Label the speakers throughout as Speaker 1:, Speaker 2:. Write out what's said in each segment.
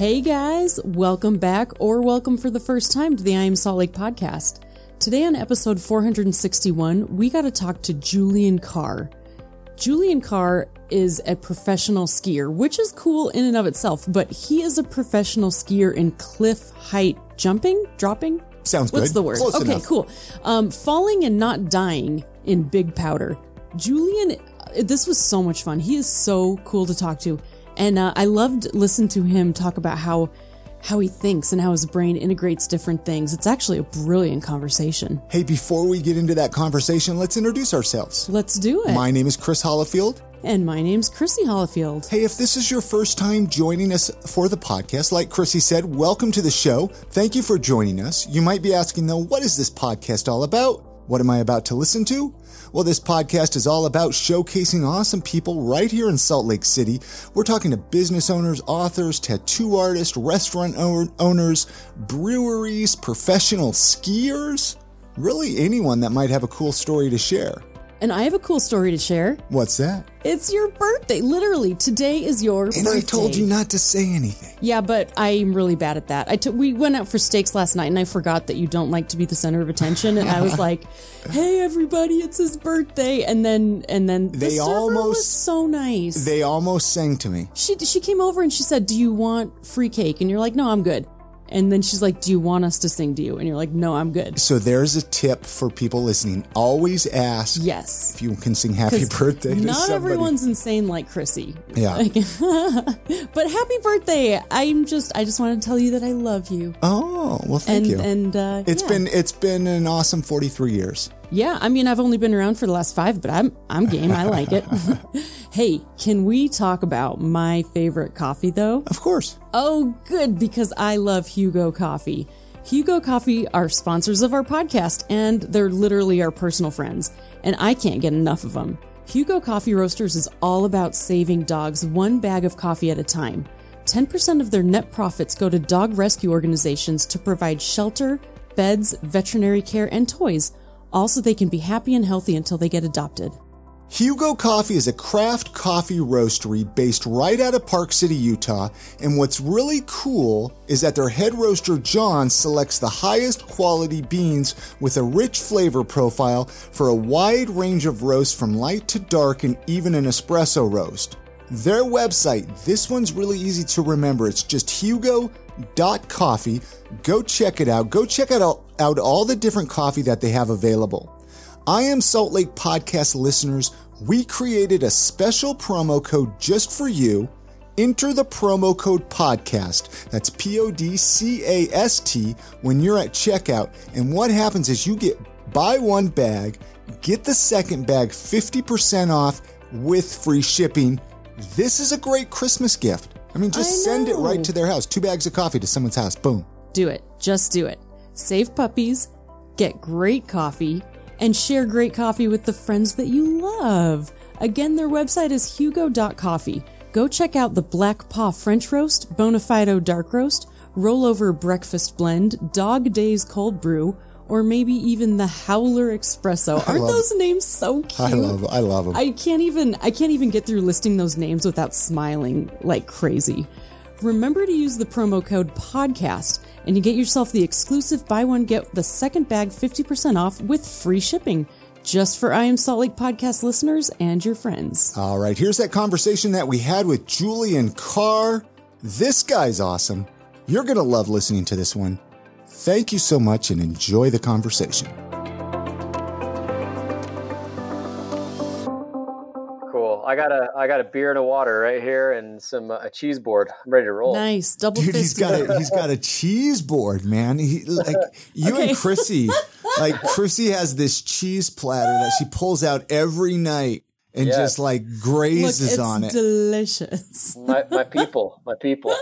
Speaker 1: Hey guys, welcome back or welcome for the first time to the I Am Salt Lake podcast. Today on episode 461, we got to talk to Julian Carr. Julian Carr is a professional skier, which is cool in and of itself, but he is a professional skier in cliff height jumping, dropping.
Speaker 2: Sounds
Speaker 1: What's
Speaker 2: good.
Speaker 1: the word?
Speaker 2: Close
Speaker 1: okay,
Speaker 2: enough.
Speaker 1: cool. Um, falling and not dying in big powder. Julian, this was so much fun. He is so cool to talk to, and uh, I loved listening to him talk about how how he thinks and how his brain integrates different things. It's actually a brilliant conversation.
Speaker 2: Hey, before we get into that conversation, let's introduce ourselves.
Speaker 1: Let's do it.
Speaker 2: My name is Chris Hollifield.
Speaker 1: and my name's Chrissy Hollifield.
Speaker 2: Hey, if this is your first time joining us for the podcast, like Chrissy said, welcome to the show. Thank you for joining us. You might be asking, though, what is this podcast all about? What am I about to listen to? Well, this podcast is all about showcasing awesome people right here in Salt Lake City. We're talking to business owners, authors, tattoo artists, restaurant owners, breweries, professional skiers, really anyone that might have a cool story to share.
Speaker 1: And I have a cool story to share.
Speaker 2: What's that?
Speaker 1: It's your birthday. Literally, today is your
Speaker 2: And
Speaker 1: birthday.
Speaker 2: I told you not to say anything.
Speaker 1: Yeah, but I'm really bad at that. I took we went out for steaks last night, and I forgot that you don't like to be the center of attention. And I was like, "Hey, everybody, it's his birthday!" And then and then the
Speaker 2: They
Speaker 1: was
Speaker 2: almost-
Speaker 1: so nice.
Speaker 2: They almost sang to me.
Speaker 1: she she came over and she said, "Do you want free cake?" And you're like, "No, I'm good." And then she's like, "Do you want us to sing to you?" And you're like, "No, I'm good."
Speaker 2: So there's a tip for people listening. Always ask
Speaker 1: Yes.
Speaker 2: if you can sing happy
Speaker 1: 'Cause
Speaker 2: birthday to
Speaker 1: Not
Speaker 2: somebody.
Speaker 1: everyone's insane like Chrissy.
Speaker 2: Yeah.
Speaker 1: But happy birthday! I'm just I just want to tell you that I love you.
Speaker 2: oh, well thank
Speaker 1: and
Speaker 2: you.
Speaker 1: and uh,
Speaker 2: It's
Speaker 1: yeah.
Speaker 2: been it's been an awesome 43 years.
Speaker 1: Yeah, I mean, I've only been around for the last five, but I'm I'm game. I like it. hey, can we talk about my favorite coffee though?
Speaker 2: Of course.
Speaker 1: Oh, good, because I love Hugo Coffee. Hugo Coffee are sponsors of our podcast, and they're literally our personal friends, and I can't get enough of them. Hugo Coffee Roasters is all about saving dogs one bag of coffee at a time. 10% of their net profits go to dog rescue organizations to provide shelter, beds, veterinary care, and toys, all so they can be happy and healthy until they get adopted.
Speaker 2: Hugo Coffee is a craft coffee roastery based right out of Park City, Utah. And what's really cool is that their head roaster, John, selects the highest quality beans with a rich flavor profile for a wide range of roasts from light to dark and even an espresso roast. Their website, this one's really easy to remember. It's just hugo.coffee. Go check it out. Go check it out out all the different coffee that they have available. I am Salt Lake podcast listeners. We created a special promo code just for you. Enter the promo code podcast. That's P O D C A S T when you're at checkout. And what happens is you get buy one bag, get the second bag 50% off with free shipping. This is a great Christmas gift. I mean, just
Speaker 1: I
Speaker 2: send it right to their house. Two bags of coffee to someone's house. Boom.
Speaker 1: Do it. Just do it. Save puppies, get great coffee, and share great coffee with the friends that you love. Again, their website is hugo.coffee. Go check out the Black Paw French Roast, Bonafido Dark Roast, Rollover Breakfast Blend, Dog Days Cold Brew, or maybe even the Howler Espresso. Aren't
Speaker 2: love
Speaker 1: those names so cute?
Speaker 2: I love I love them.
Speaker 1: I can't even I can't even get through listing those names without smiling like crazy. Remember to use the promo code podcast and you get yourself the exclusive buy one get the second bag 50% off with free shipping just for I am Salt Lake podcast listeners and your friends.
Speaker 2: All right, here's that conversation that we had with Julian Carr. This guy's awesome. You're going to love listening to this one. Thank you so much and enjoy the conversation.
Speaker 3: I got a I got a beer and a water right here and some uh, a cheese board. I'm ready to roll.
Speaker 1: Nice. Double
Speaker 2: Dude, he's
Speaker 1: fisted.
Speaker 2: got a he's got a cheese board, man. He like you
Speaker 1: Okay.
Speaker 2: and Chrissy, like Chrissy has this cheese platter that she pulls out every night and
Speaker 3: Yes.
Speaker 2: just like
Speaker 1: Look,
Speaker 2: grazes
Speaker 1: it's
Speaker 2: on it.
Speaker 1: delicious.
Speaker 3: My my people, my people.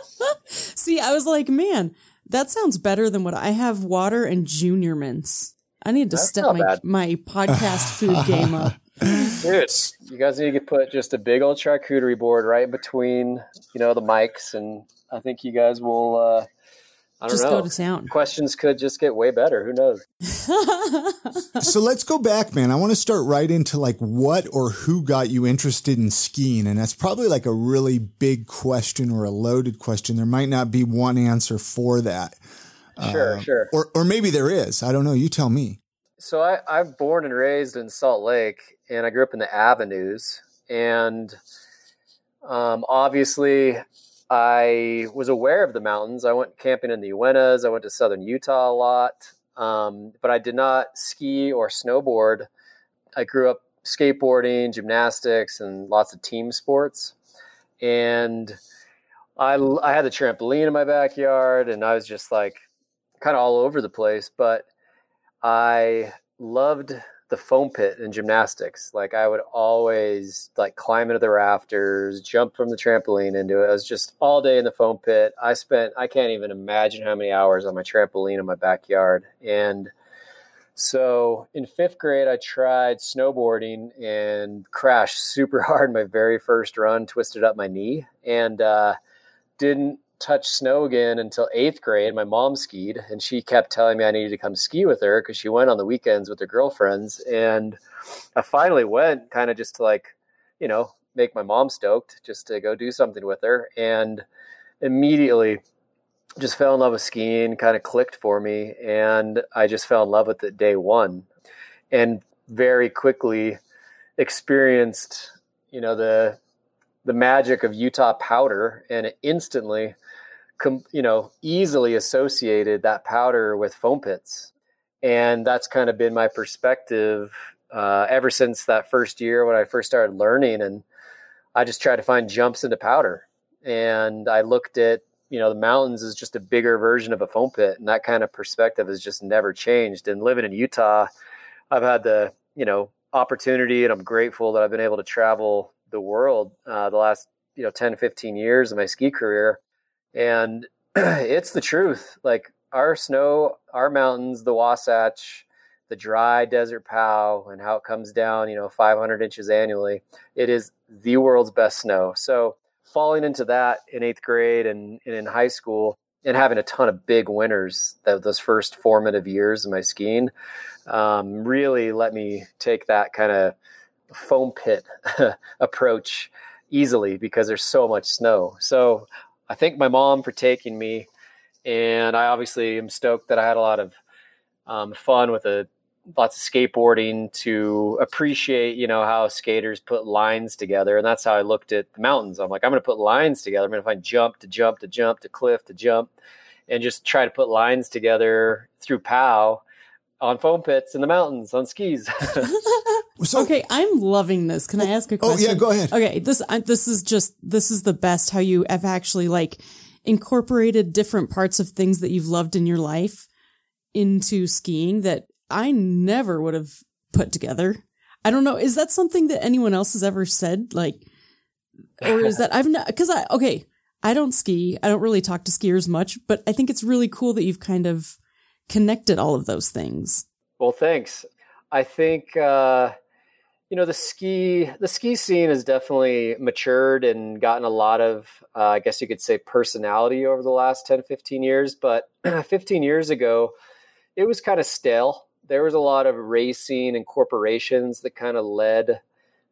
Speaker 1: See, I was like, man, that sounds better than what I have water and junior mints. I need to
Speaker 3: That's
Speaker 1: step my,
Speaker 3: bad.
Speaker 1: my podcast food game up.
Speaker 3: Dude, you guys need to put just a big old charcuterie board right between, you know, the mics and I think you guys will uh I don't
Speaker 1: just
Speaker 3: know.
Speaker 1: go to town.
Speaker 3: Questions could just get way better. Who knows?
Speaker 2: so let's go back, man. I want to start right into like what or who got you interested in skiing. And that's probably like a really big question or a loaded question. There might not be one answer for that.
Speaker 3: Sure, uh, sure.
Speaker 2: Or, or maybe there is. I don't know. You tell me.
Speaker 3: So I, I'm born and raised in Salt Lake, and I grew up in the Avenues. And um, obviously, I was aware of the mountains. I went camping in the Uintas. I went to southern Utah a lot, um, but I did not ski or snowboard. I grew up skateboarding, gymnastics, and lots of team sports. And I, I had the trampoline in my backyard, and I was just like kind of all over the place. But I loved the foam pit in gymnastics. Like I would always like climb into the rafters, jump from the trampoline into it. I was just all day in the foam pit. I spent I can't even imagine how many hours on my trampoline in my backyard. And so in fifth grade, I tried snowboarding and crashed super hard my very first run, twisted up my knee, and uh, didn't touch snow again until eighth grade. My mom skied, and she kept telling me I needed to come ski with her because she went on the weekends with her girlfriends. And I finally went, kind of just to like, you know, make my mom stoked, just to go do something with her. And immediately just fell in love with skiing, kind of clicked for me. And I just fell in love with it day one. And very quickly experienced, you know, the the magic of Utah powder and instantly com, you know, easily associated that powder with foam pits. And that's kind of been my perspective uh, ever since that first year when I first started learning. And I just tried to find jumps into powder. And I looked at, you know, the mountains is just a bigger version of a foam pit. And that kind of perspective has just never changed. And living in Utah, I've had the, you know, opportunity and I'm grateful that I've been able to travel the world uh, the last, you know, 10, 15 years of my ski career and it's the truth. Like our snow, our mountains, the Wasatch, the dry desert POW, and how it comes down, you know, 500 inches annually. It is the world's best snow. So falling into that in eighth grade and, and in high school, and having a ton of big winters that those first formative years of my skiing um, really let me take that kind of foam pit approach easily because there's so much snow. So I thank my mom for taking me, and I obviously am stoked that I had a lot of um, fun with a lots of skateboarding to appreciate, you know, how skaters put lines together, and that's how I looked at the mountains. I'm like, I'm going to put lines together. I'm going to find jump to jump to jump to cliff to jump, and just try to put lines together through POW on foam pits in the mountains on skis.
Speaker 1: so, okay, I'm loving this. Can I ask a question?
Speaker 2: Oh yeah, go ahead.
Speaker 1: Okay, this I, this is just this is the best how you have actually like incorporated different parts of things that you've loved in your life into skiing that I never would have put together. I don't know. Is that something that anyone else has ever said? Like, or is that I've not, cause I, okay, I don't ski. I don't really talk to skiers much, but I think it's really cool that you've kind of connected all of those things.
Speaker 3: Well, thanks. I think uh, you know the ski the ski scene has definitely matured and gotten a lot of uh, I guess you could say personality over the last 10 15 years, but 15 years ago it was kind of stale. There was a lot of racing and corporations that kind of led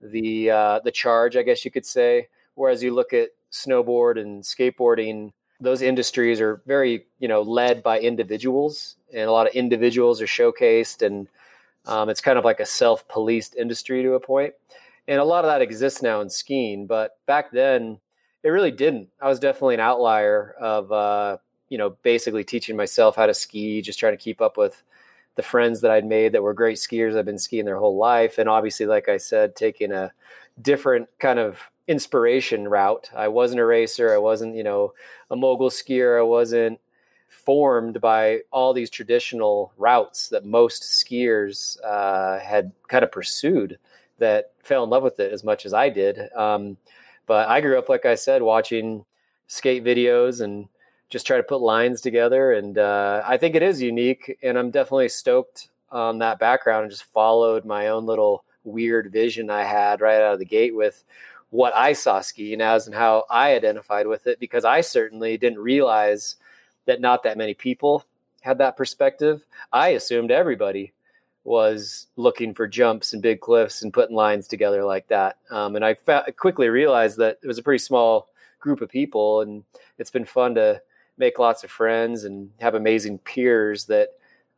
Speaker 3: the uh, the charge, I guess you could say. Whereas you look at snowboard and skateboarding, those industries are very you know led by individuals and a lot of individuals are showcased and um, it's kind of like a self-policed industry to a point. And a lot of that exists now in skiing but back then it really didn't. I was definitely an outlier of uh, you know basically teaching myself how to ski just trying to keep up with the friends that i'd made that were great skiers. I've been skiing their whole life. And obviously like i said taking a different kind of inspiration route. I wasn't a racer. I wasn't you know a mogul skier. I wasn't formed by all these traditional routes that most skiers uh, had kind of pursued that fell in love with it as much as I did. Um, but I grew up, like I said, watching skate videos and just try to put lines together. And uh, I think it is unique. And I'm definitely stoked on that background and just followed my own little weird vision I had right out of the gate with what I saw skiing as and how I identified with it because I certainly didn't realize that not that many people had that perspective. I assumed everybody was looking for jumps and big cliffs and putting lines together like that. Um, and I fa- quickly realized that it was a pretty small group of people, and it's been fun to make lots of friends and have amazing peers that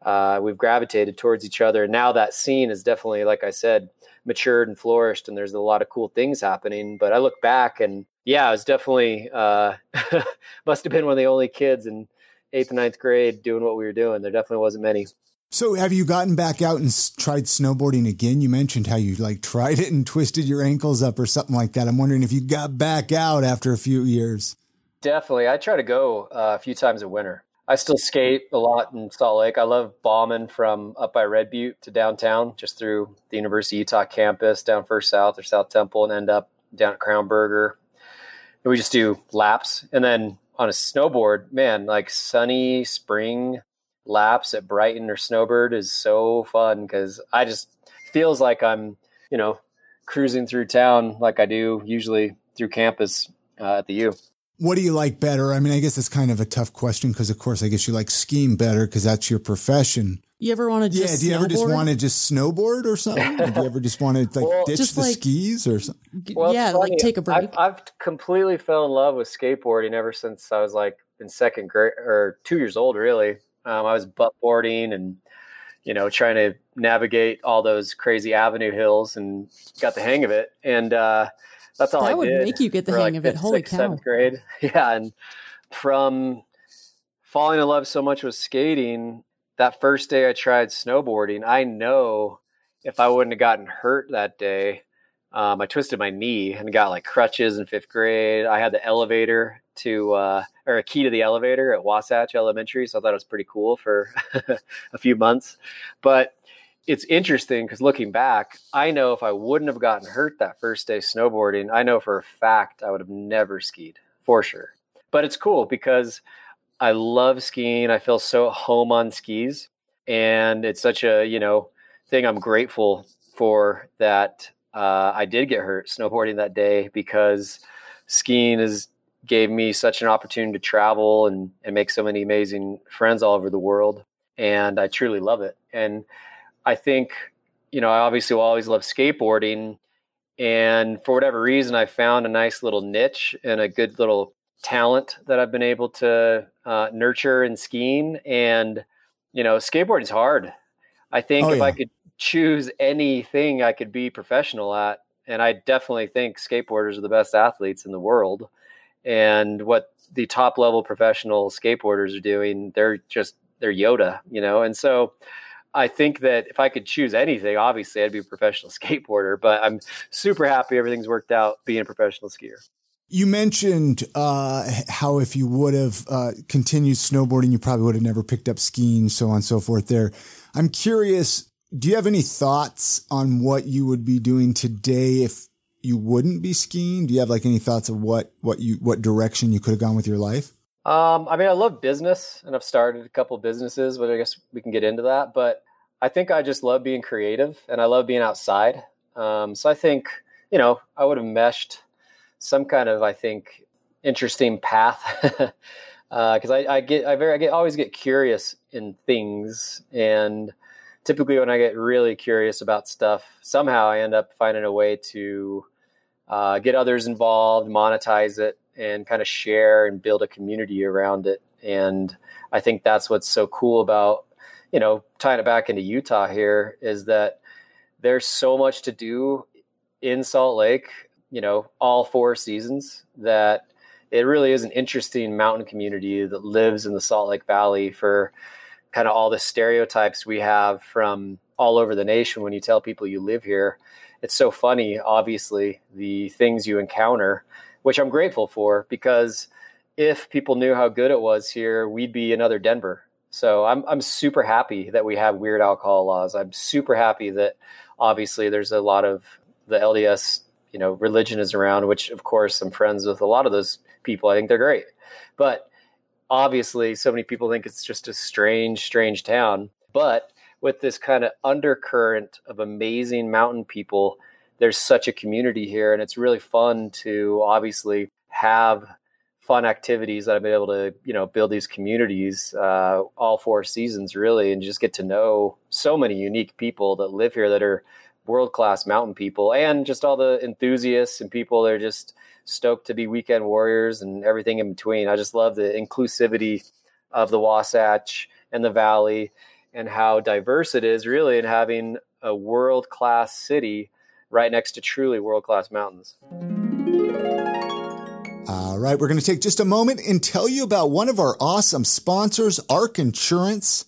Speaker 3: uh, we've gravitated towards each other. And now that scene is definitely, like I said, matured and flourished, and there's a lot of cool things happening. But I look back and yeah, I was definitely uh, must have been one of the only kids in eighth and ninth grade doing what we were doing. There definitely wasn't many.
Speaker 2: So have you gotten back out and tried snowboarding again? You mentioned how you like tried it and twisted your ankles up or something like that. I'm wondering if you got back out after a few years.
Speaker 3: Definitely. I try to go uh, a few times a winter. I still skate a lot in Salt Lake. I love bombing from up by Red Butte to downtown, just through the University of Utah campus, down First South or South Temple, and end up down at Crown Burger. And we just do laps. And then on a snowboard, man, like sunny spring laps at Brighton or Snowbird is so fun because I just feels like I'm, you know, cruising through town like I do usually through campus uh, at the U.
Speaker 2: What do you like better? I mean, I guess it's kind of a tough question because, of course, I guess you like skiing better because that's your profession.
Speaker 1: You ever want to just
Speaker 2: yeah? Do you
Speaker 1: snowboard?
Speaker 2: ever just want to just snowboard or something? do you ever just want to like well, ditch the
Speaker 1: like,
Speaker 2: skis or something?
Speaker 3: Well,
Speaker 1: yeah, like take a break.
Speaker 3: I've, I've, completely fell in love with skateboarding ever since I was like in second grade or two years old. Really, um, I was butt boarding and you know trying to navigate all those crazy avenue hills and got the hang of it. And uh, that's all
Speaker 1: that
Speaker 3: I
Speaker 1: would
Speaker 3: did
Speaker 1: make you get the hang
Speaker 3: like
Speaker 1: of it. Holy
Speaker 3: sixth,
Speaker 1: cow!
Speaker 3: Seventh grade, yeah. And from falling in love so much with skating, that first day I tried snowboarding, I know if I wouldn't have gotten hurt that day, um, I twisted my knee and got like crutches in fifth grade. I had the elevator to, uh, or a key to the elevator at Wasatch Elementary. So I thought it was pretty cool for a few months. But it's interesting because looking back, I know if I wouldn't have gotten hurt that first day snowboarding, I know for a fact I would have never skied for sure. But it's cool because I love skiing. I feel so home on skis. And it's such a, you know, thing I'm grateful for that uh, I did get hurt snowboarding that day because skiing is gave me such an opportunity to travel and, and make so many amazing friends all over the world. And I truly love it. And I think, you know, I obviously will always love skateboarding. And for whatever reason, I found a nice little niche and a good little talent that I've been able to uh, nurture in skiing. And, you know, skateboarding is hard. I think oh, if yeah. I could choose anything I could be professional at, and I definitely think skateboarders are the best athletes in the world. And what the top level professional skateboarders are doing, they're just, they're Yoda, you know? And so, I think that if I could choose anything, obviously I'd be a professional skateboarder, but I'm super happy everything's worked out being a professional skier.
Speaker 2: You mentioned uh, how if you would have uh, continued snowboarding, you probably would have never picked up skiing, so on and so forth. There, I'm curious. Do you have any thoughts on what you would be doing today if you wouldn't be skiing? Do you have like any thoughts of what what you what direction you could have gone with your life?
Speaker 3: Um, I mean, I love business, and I've started a couple businesses, but I guess we can get into that. But I think I just love being creative, and I love being outside. Um, so I think you know I would have meshed some kind of I think interesting path. Because uh, I, I, get I very I get always get curious in things. And typically when I get really curious about stuff somehow I end up finding a way to uh, get others involved monetize it and kind of share and build a community around it. And I think that's what's so cool about you know tying it back into Utah here is that there's so much to do in Salt Lake you know all four seasons that it really is an interesting mountain community that lives in the Salt Lake Valley for kind of all the stereotypes we have from all over the nation when you tell people you live here. It's so funny, obviously, the things you encounter, which I'm grateful for because if people knew how good it was here, we'd be another Denver. So I'm I'm super happy that we have weird alcohol laws. I'm super happy that obviously there's a lot of the LDS you know religion is around which of course i'm friends with a lot of those people. I think they're great. But obviously so many people think it's just a strange strange town. But with this kind of undercurrent of amazing mountain people there's such a community here and it's really fun to obviously have fun activities that I've been able to, you know, build these communities uh, all four seasons really, and just get to know so many unique people that live here that are world class mountain people, and just all the enthusiasts and people that are just stoked to be weekend warriors and everything in between. I just love the inclusivity of the Wasatch and the Valley, and how diverse it is really, in having a world class city right next to truly world class mountains.
Speaker 2: All right, we're going to take just a moment and tell you about one of our awesome sponsors, ARK Insurance.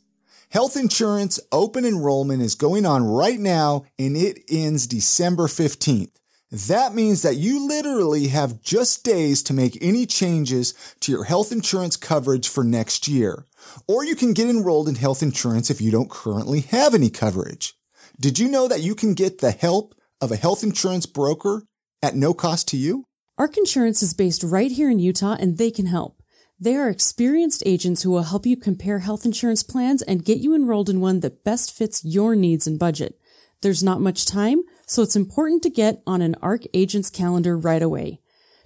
Speaker 2: Health insurance open enrollment is going on right now and it ends December 15th. That means that you literally have just days to make any changes to your health insurance coverage for next year. Or you can get enrolled in health insurance if you don't currently have any coverage. Did you know that you can get the help of a health insurance broker at no cost to you?
Speaker 1: ARK Insurance is based right here in Utah and they can help. They are experienced agents who will help you compare health insurance plans and get you enrolled in one that best fits your needs and budget. There's not much time, so it's important to get on an ARK agent's calendar right away.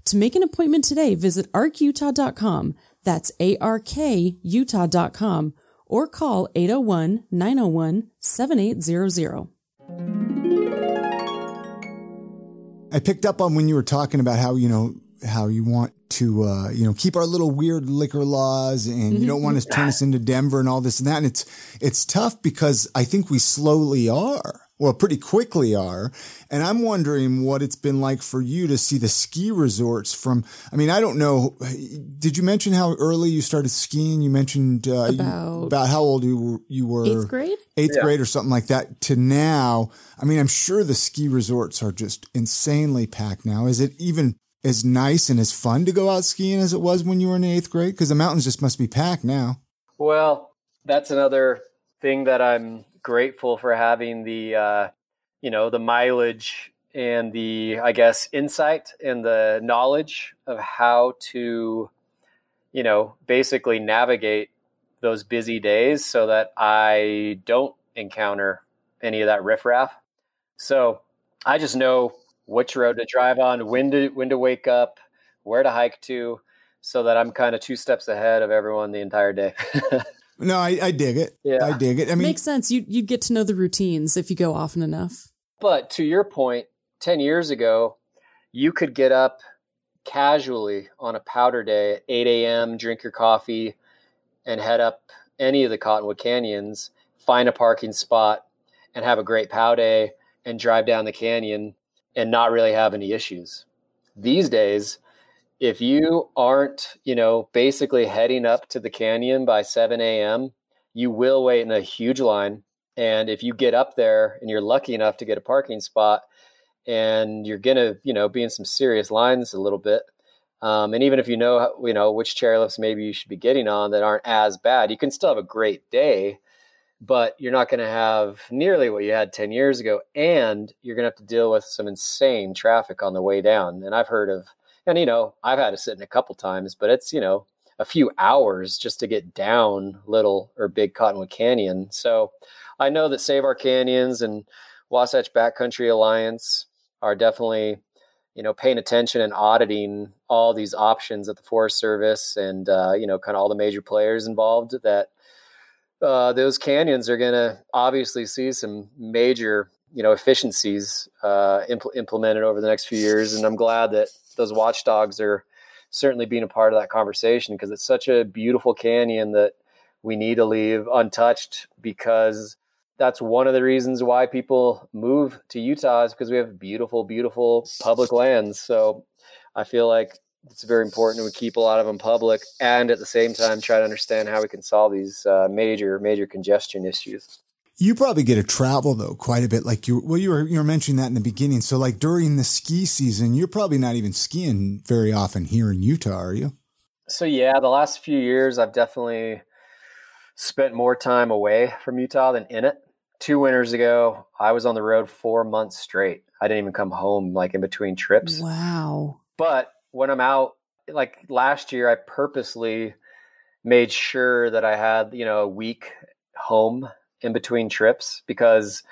Speaker 1: To make an appointment today, visit arkutah.com. That's A-R-K Utah.com or call 801-901-7800.
Speaker 2: I picked up on when you were talking about how, you know, how you want to, uh, you know, keep our little weird liquor laws and you don't want to turn us into Denver and all this and that. And it's, it's tough because I think we slowly are well, pretty quickly are. And I'm wondering what it's been like for you to see the ski resorts from, I mean, I don't know. Did you mention how early you started skiing? You mentioned uh,
Speaker 1: about,
Speaker 2: you, about how old you, you were.
Speaker 1: Eighth grade?
Speaker 2: Eighth yeah. grade or something like that to now. I mean, I'm sure the ski resorts are just insanely packed now. Is it even as nice and as fun to go out skiing as it was when you were in eighth grade? Because the mountains just must be packed now.
Speaker 3: Well, that's another thing that I'm grateful for having the uh, you know the mileage and the I guess insight and the knowledge of how to you know basically navigate those busy days so that I don't encounter any of that riffraff. So I just know which road to drive on, when to when to wake up, where to hike to, so that I'm kind of two steps ahead of everyone the entire day.
Speaker 2: No, I, I dig it. Yeah. I dig it. I mean,
Speaker 1: makes sense. You you get to know the routines if you go often enough.
Speaker 3: But to your point, ten years ago, you could get up casually on a powder day at eight a.m., drink your coffee, and head up any of the Cottonwood canyons, find a parking spot, and have a great pow day, and drive down the canyon, and not really have any issues. These days, if you aren't, you know, basically heading up to the canyon by 7 a.m., you will wait in a huge line. And if you get up there and you're lucky enough to get a parking spot, and you're gonna, you know, be in some serious lines a little bit. Um, and even if you know, you know, which chairlifts maybe you should be getting on that aren't as bad, you can still have a great day, but you're not going to have nearly what you had 10 years ago. And you're going to have to deal with some insane traffic on the way down. And I've heard of and you know, I've had to sit in a couple times, but it's you know a few hours just to get down Little or Big Cottonwood Canyon. So I know that Save Our Canyons and Wasatch Backcountry Alliance are definitely you know paying attention and auditing all these options at the Forest Service and uh, you know kind of all the major players involved that uh, those canyons are going to obviously see some major you know efficiencies uh, impl- implemented over the next few years and i'm glad that those watchdogs are certainly being a part of that conversation because it's such a beautiful canyon that we need to leave untouched because that's one of the reasons why people move to Utah is because we have beautiful, beautiful public lands. So I feel like it's very important to keep a lot of them public and at the same time try to understand how we can solve these uh, major, major congestion issues.
Speaker 2: You probably get to travel though quite a bit. Like you, well, you were you were mentioning that in the beginning. So like during the ski season, you're probably not even skiing very often here in Utah, are you?
Speaker 3: So yeah, the last few years I've definitely spent more time away from Utah than in it. Two winters ago, I was on the road four months straight. I didn't even come home like in between trips.
Speaker 1: Wow.
Speaker 3: But when I'm out, like last year, I purposely made sure that I had, you know, a week home in between trips because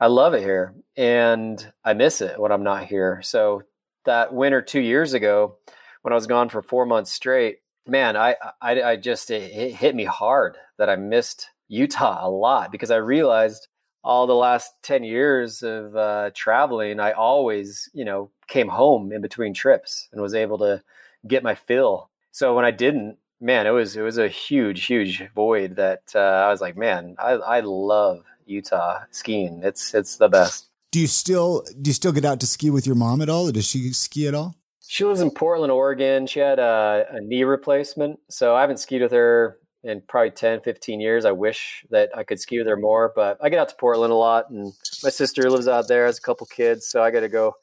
Speaker 3: I love it here and I miss it when I'm not here. So that winter two years ago when I was gone for four months straight, man, I, I, I just, it hit me hard that I missed Utah a lot because I realized all the last 10 years of uh, traveling, I always, you know, came home in between trips and was able to get my fill. So when I didn't, man, it was, it was a huge, huge void that uh, I was like, man, I, I love Utah skiing. It's, it's the best.
Speaker 2: Do you still, do you still get out to ski with your mom at all? Or does she ski at all?
Speaker 3: She lives in Portland, Oregon. She had a, a knee replacement. So I haven't skied with her in probably 10, 15 years. I wish that I could ski there more, but I get out to Portland a lot and my sister lives out there, has a couple kids. So I got to go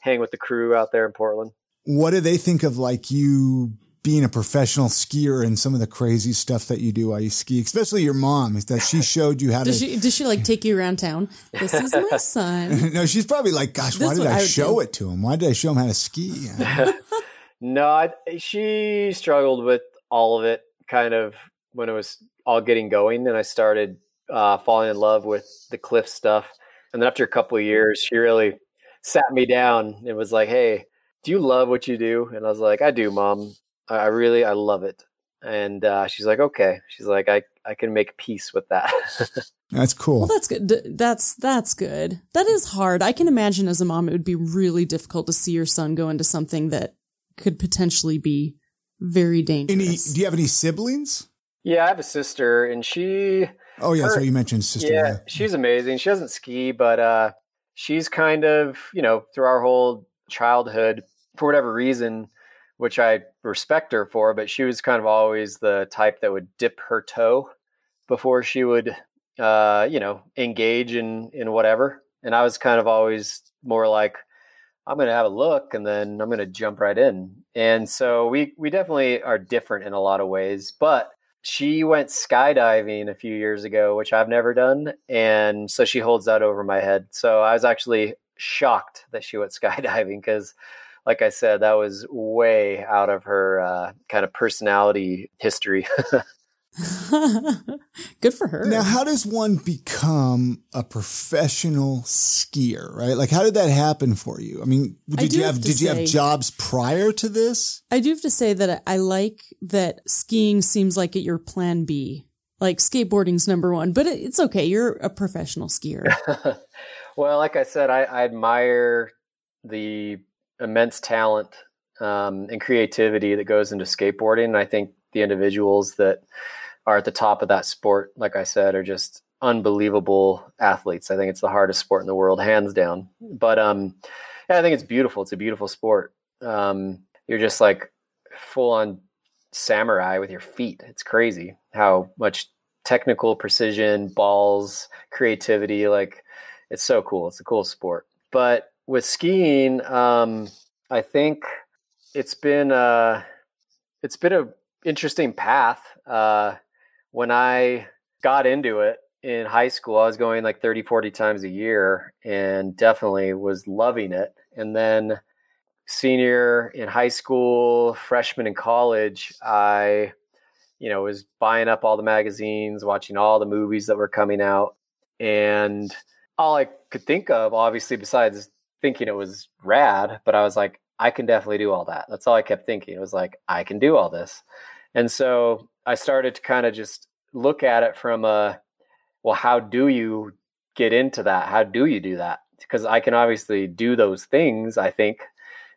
Speaker 3: hang with the crew out there in Portland.
Speaker 2: What do they think of like you being a professional skier and some of the crazy stuff that you do while you ski, especially your mom, is that she showed you how
Speaker 1: does
Speaker 2: to.
Speaker 1: She, does she like take you around town? This is my son.
Speaker 2: no, she's probably like, gosh,
Speaker 1: This
Speaker 2: why did I,
Speaker 1: I
Speaker 2: show
Speaker 1: do.
Speaker 2: it to him? Why did I show him how to ski?
Speaker 3: no, I, she struggled with all of it kind of when it was all getting going. And I started uh, falling in love with the cliff stuff. And then after a couple of years, she really sat me down and was like, Hey, do you love what you do? And I was like, I do, mom. I I really, I love it. And uh, she's like, okay. She's like, I, I can make peace with that.
Speaker 2: That's cool.
Speaker 1: Well, that's good. D- That's that's good. That is hard. I can imagine as a mom, it would be really difficult to see your son go into something that could potentially be very
Speaker 2: Any,
Speaker 1: dangerous.
Speaker 2: do you have any siblings?
Speaker 3: Yeah, I have a sister and she,
Speaker 2: Oh, yeah,
Speaker 3: Her-
Speaker 2: right. You mentioned sister.
Speaker 3: yeah, she's amazing. She doesn't ski, but uh, she's kind of, you know, through our whole childhood, for whatever reason, which I respect her for, but she was kind of always the type that would dip her toe before she would, uh, you know, engage in in whatever. And I was kind of always more like, I'm going to have a look and then I'm going to jump right in. And so we we definitely are different in a lot of ways, but she went skydiving a few years ago, which I've never done, and so she holds that over my head. So I was actually shocked that she went skydiving because like I said, that was way out of her uh, kind of personality history.
Speaker 1: good for her.
Speaker 2: Now, how does one become a professional skier, right? Like, how did that happen for you? I mean, did
Speaker 1: do
Speaker 2: you
Speaker 1: have
Speaker 2: have,
Speaker 1: to
Speaker 2: did you have jobs prior to this?
Speaker 1: I do have to say that I like that skiing seems like your plan B. Like skateboarding's number one, but it's okay. You're a professional skier.
Speaker 3: well, like I said, I, I admire the immense talent um, and creativity that goes into skateboarding. And I think the individuals that are at the top of that sport, like I said, are just unbelievable athletes. I think it's the hardest sport in the world, hands down. But um, yeah, I think it's beautiful. It's a beautiful sport. Um, you're just like full on samurai with your feet. It's crazy how much technical precision, balls, creativity. Like it's so cool. It's a cool sport. But with skiing, um, I think it's been uh, it's been a interesting path. Uh, when I got into it in high school, I was going like 30, 40 times a year and definitely was loving it. And then senior in high school, freshman in college, I, you know, was buying up all the magazines, watching all the movies that were coming out. And all I could think of, obviously, besides thinking it was rad, but I was like, I can definitely do all that. That's all I kept thinking. It was like, I can do all this. And so I started to kind of just look at it from a, well, how do you get into that? How do you do that? Because I can obviously do those things, I think.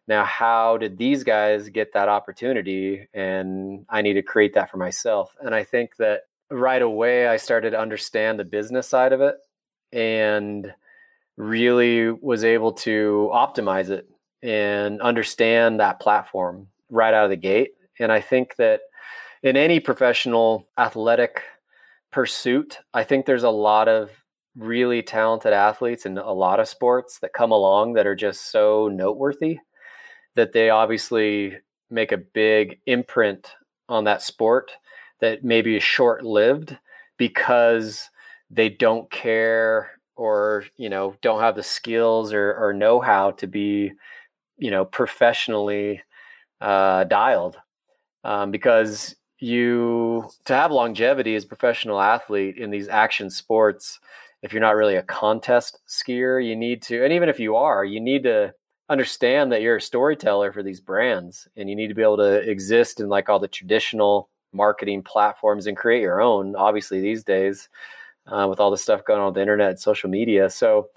Speaker 3: Now, how did these guys get that opportunity? And I need to create that for myself. And I think that right away, I started to understand the business side of it and really was able to optimize it and understand that platform right out of the gate. And I think that in any professional athletic pursuit, I think there's a lot of really talented athletes in a lot of sports that come along that are just so noteworthy that they obviously make a big imprint on that sport that maybe is short lived because they don't care or you know don't have the skills or, or know how to be you know professionally uh, dialed um, because you to have longevity as a professional athlete in these action sports if you're not really a contest skier you need to and even if you are you need to understand that you're a storyteller for these brands and you need to be able to exist in like all the traditional marketing platforms and create your own obviously these days uh, with all the stuff going on with the internet and social media. So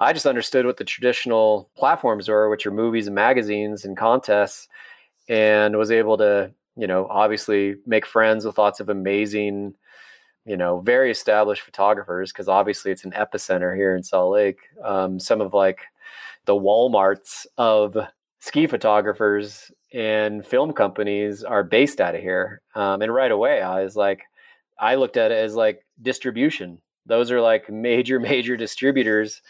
Speaker 3: i just understood what the traditional platforms were which are movies and magazines and contests and was able to you know obviously make friends with lots of amazing you know very established photographers because obviously it's an epicenter here in salt lake um, some of like the Walmarts of ski photographers and film companies are based out of here. Um, and right away, I was like, I looked at it as like distribution. Those are like major, major distributors.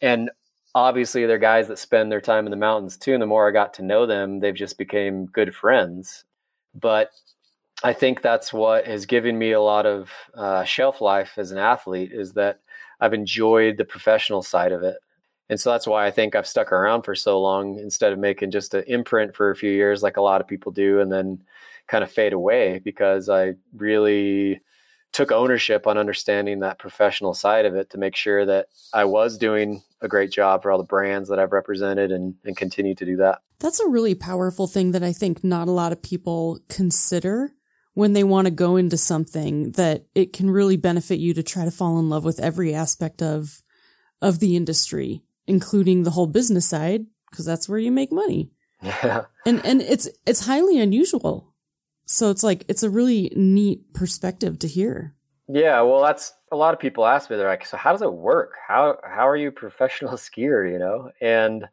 Speaker 3: And obviously, they're guys that spend their time in the mountains too. And the more I got to know them, they've just became good friends. But I think that's what has given me a lot of uh, shelf life as an athlete is that I've enjoyed the professional side of it and so that's why I think I've stuck around for so long instead of making just an imprint for a few years like a lot of people do and then kind of fade away because I really took ownership on understanding that professional side of it to make sure that I was doing a great job for all the brands that I've represented and, and continue to do that.
Speaker 1: That's a really powerful thing that I think not a lot of people consider when they want to go into something that it can really benefit you to try to fall in love with every aspect of of the industry including the whole business side, because that's where you make money. Yeah. And and it's it's highly unusual. So it's like it's a really neat perspective to hear.
Speaker 3: Yeah, well that's a lot of people ask me, they're like, so how does it work? How how are you a professional skier, you know? And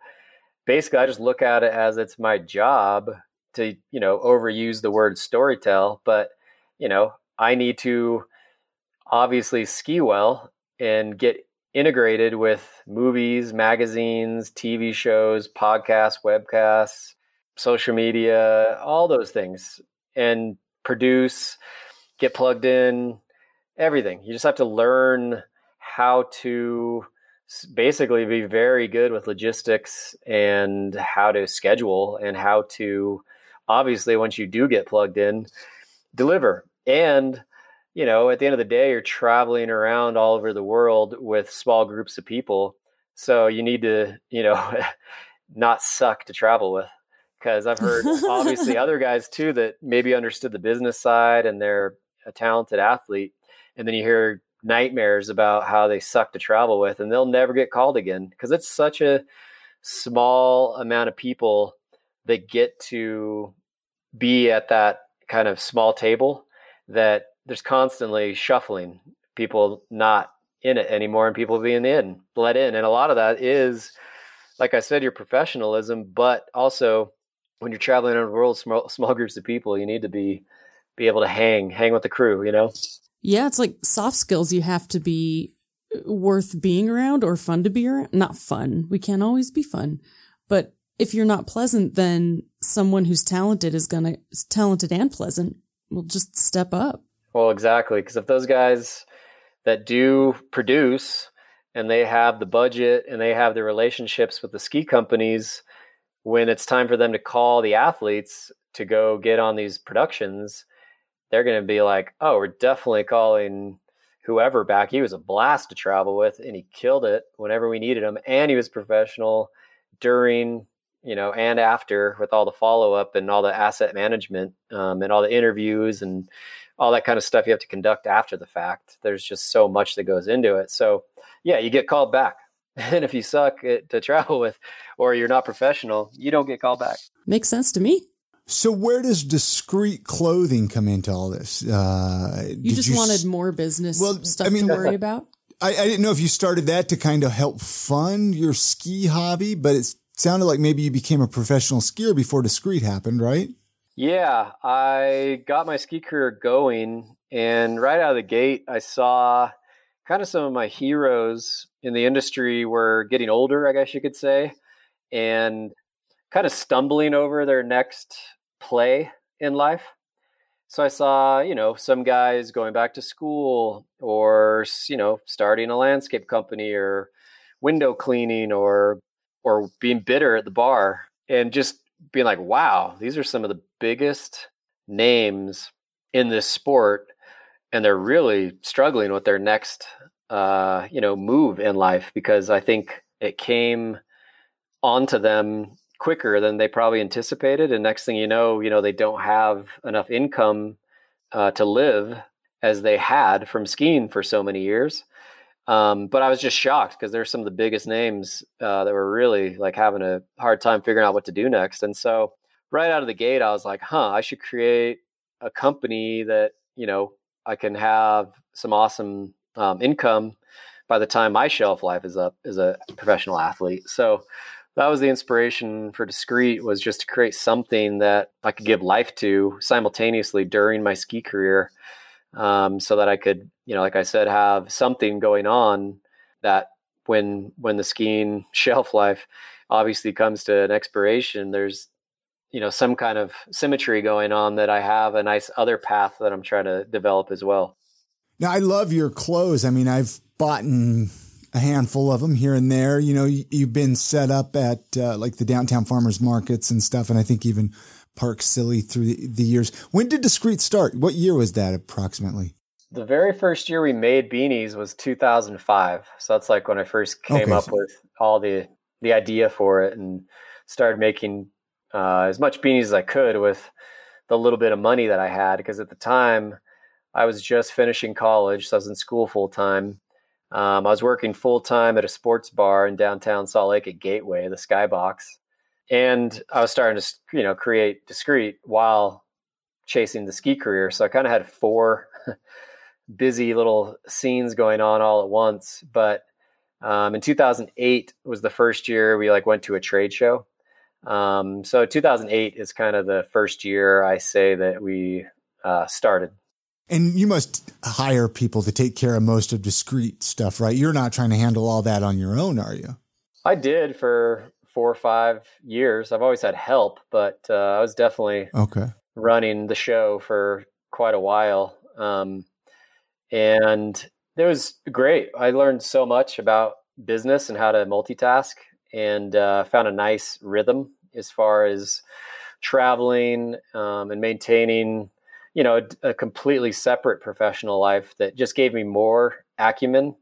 Speaker 3: basically I just look at it as it's my job to, you know, overuse the word storytell, but you know, I need to obviously ski well and get integrated with movies, magazines, TV shows, podcasts, webcasts, social media, all those things, and produce, get plugged in, everything. You just have to learn how to basically be very good with logistics and how to schedule and how to obviously once you do get plugged in deliver and you know, at the end of the day, you're traveling around all over the world with small groups of people. So you need to, you know, not suck to travel with. Because I've heard obviously other guys too that maybe understood the business side and they're a talented athlete. And then you hear nightmares about how they suck to travel with and they'll never get called again because it's such a small amount of people that get to be at that kind of small table that there's constantly shuffling, people not in it anymore and people being in, let in. And a lot of that is, like I said, your professionalism, but also when you're traveling around the world, small, small groups of people, you need to be be able to hang, hang with the crew, you know?
Speaker 1: Yeah, it's like soft skills you have to be uh, worth being around or fun to be around. Not fun. We can't always be fun. But if you're not pleasant, then someone who's talented is going to, talented and pleasant will just step up.
Speaker 3: Well, exactly. Because if those guys that do produce and they have the budget and they have the relationships with the ski companies, when it's time for them to call the athletes to go get on these productions, they're going to be like, oh, we're definitely calling whoever back. He was a blast to travel with and he killed it whenever we needed him. And he was professional during, you know, and after with all the follow up and all the asset management um, and all the interviews and all that kind of stuff you have to conduct after the fact. There's just so much that goes into it. So, yeah, you get called back. And if you suck to travel with or you're not professional, you don't get called back.
Speaker 1: Makes sense to me.
Speaker 2: So where does Discrete clothing come into all this? Uh,
Speaker 1: you just you wanted s- more business well, stuff I mean, to worry about?
Speaker 2: I, I, didn't know if you started that to kind of help fund your ski hobby, but it sounded like maybe you became a professional skier before Discrete happened, right?
Speaker 3: Yeah, I got my ski career going, and right out of the gate, I saw kind of some of my heroes in the industry were getting older, I guess you could say, and kind of stumbling over their next play in life. So I saw, you know, some guys going back to school or, you know, starting a landscape company or window cleaning or or being bitter at the bar and just being like, wow, these are some of the biggest names in this sport, and they're really struggling with their next, uh, you know, move in life because I think it came onto them quicker than they probably anticipated. And next thing you know, you know, they don't have enough income uh, to live as they had from skiing for so many years. Um, but I was just shocked because they're some of the biggest names uh, that were really like having a hard time figuring out what to do next. And so right out of the gate, I was like, huh, I should create a company that, you know, I can have some awesome um, income by the time my shelf life is up as a professional athlete. So that was the inspiration for Discrete was just to create something that I could give life to simultaneously during my ski career, um, so that I could, you know, like I said, have something going on that when when the skiing shelf life obviously comes to an expiration, there's you know some kind of symmetry going on that I have a nice other path that I'm trying to develop as well.
Speaker 2: Now I love your clothes. I mean, I've bought a handful of them here and there. You know, you, have been set up at uh, like the downtown farmers markets and stuff, and I think even Park Silly through the, the years. When did Discrete start? What year was that approximately?
Speaker 3: The very first year we made beanies was 2005. So that's like when I first came okay, up so. with all the the idea for it and started making uh, as much beanies as I could with the little bit of money that I had. Because at the time, I was just finishing college, so I was in school full time. Um, I was working full time at a sports bar in downtown Salt Lake at Gateway, the Skybox, and I was starting to you know create Discrete while chasing the ski career. So I kind of had four busy little scenes going on all at once. But um, in 2008 was the first year we like went to a trade show um, so 2008 is kind of the first year I say that we uh, started.
Speaker 2: And you must hire people to take care of most of Discrete stuff, right? You're not trying to handle all that on your own, are you?
Speaker 3: I did for four or five years. I've always had help, but uh, I was definitely
Speaker 2: okay
Speaker 3: running the show for quite a while. Um, and it was great. I learned so much about business and how to multitask and uh, found a nice rhythm as far as traveling um, and maintaining, you know, a, a, completely separate professional life that just gave me more acumen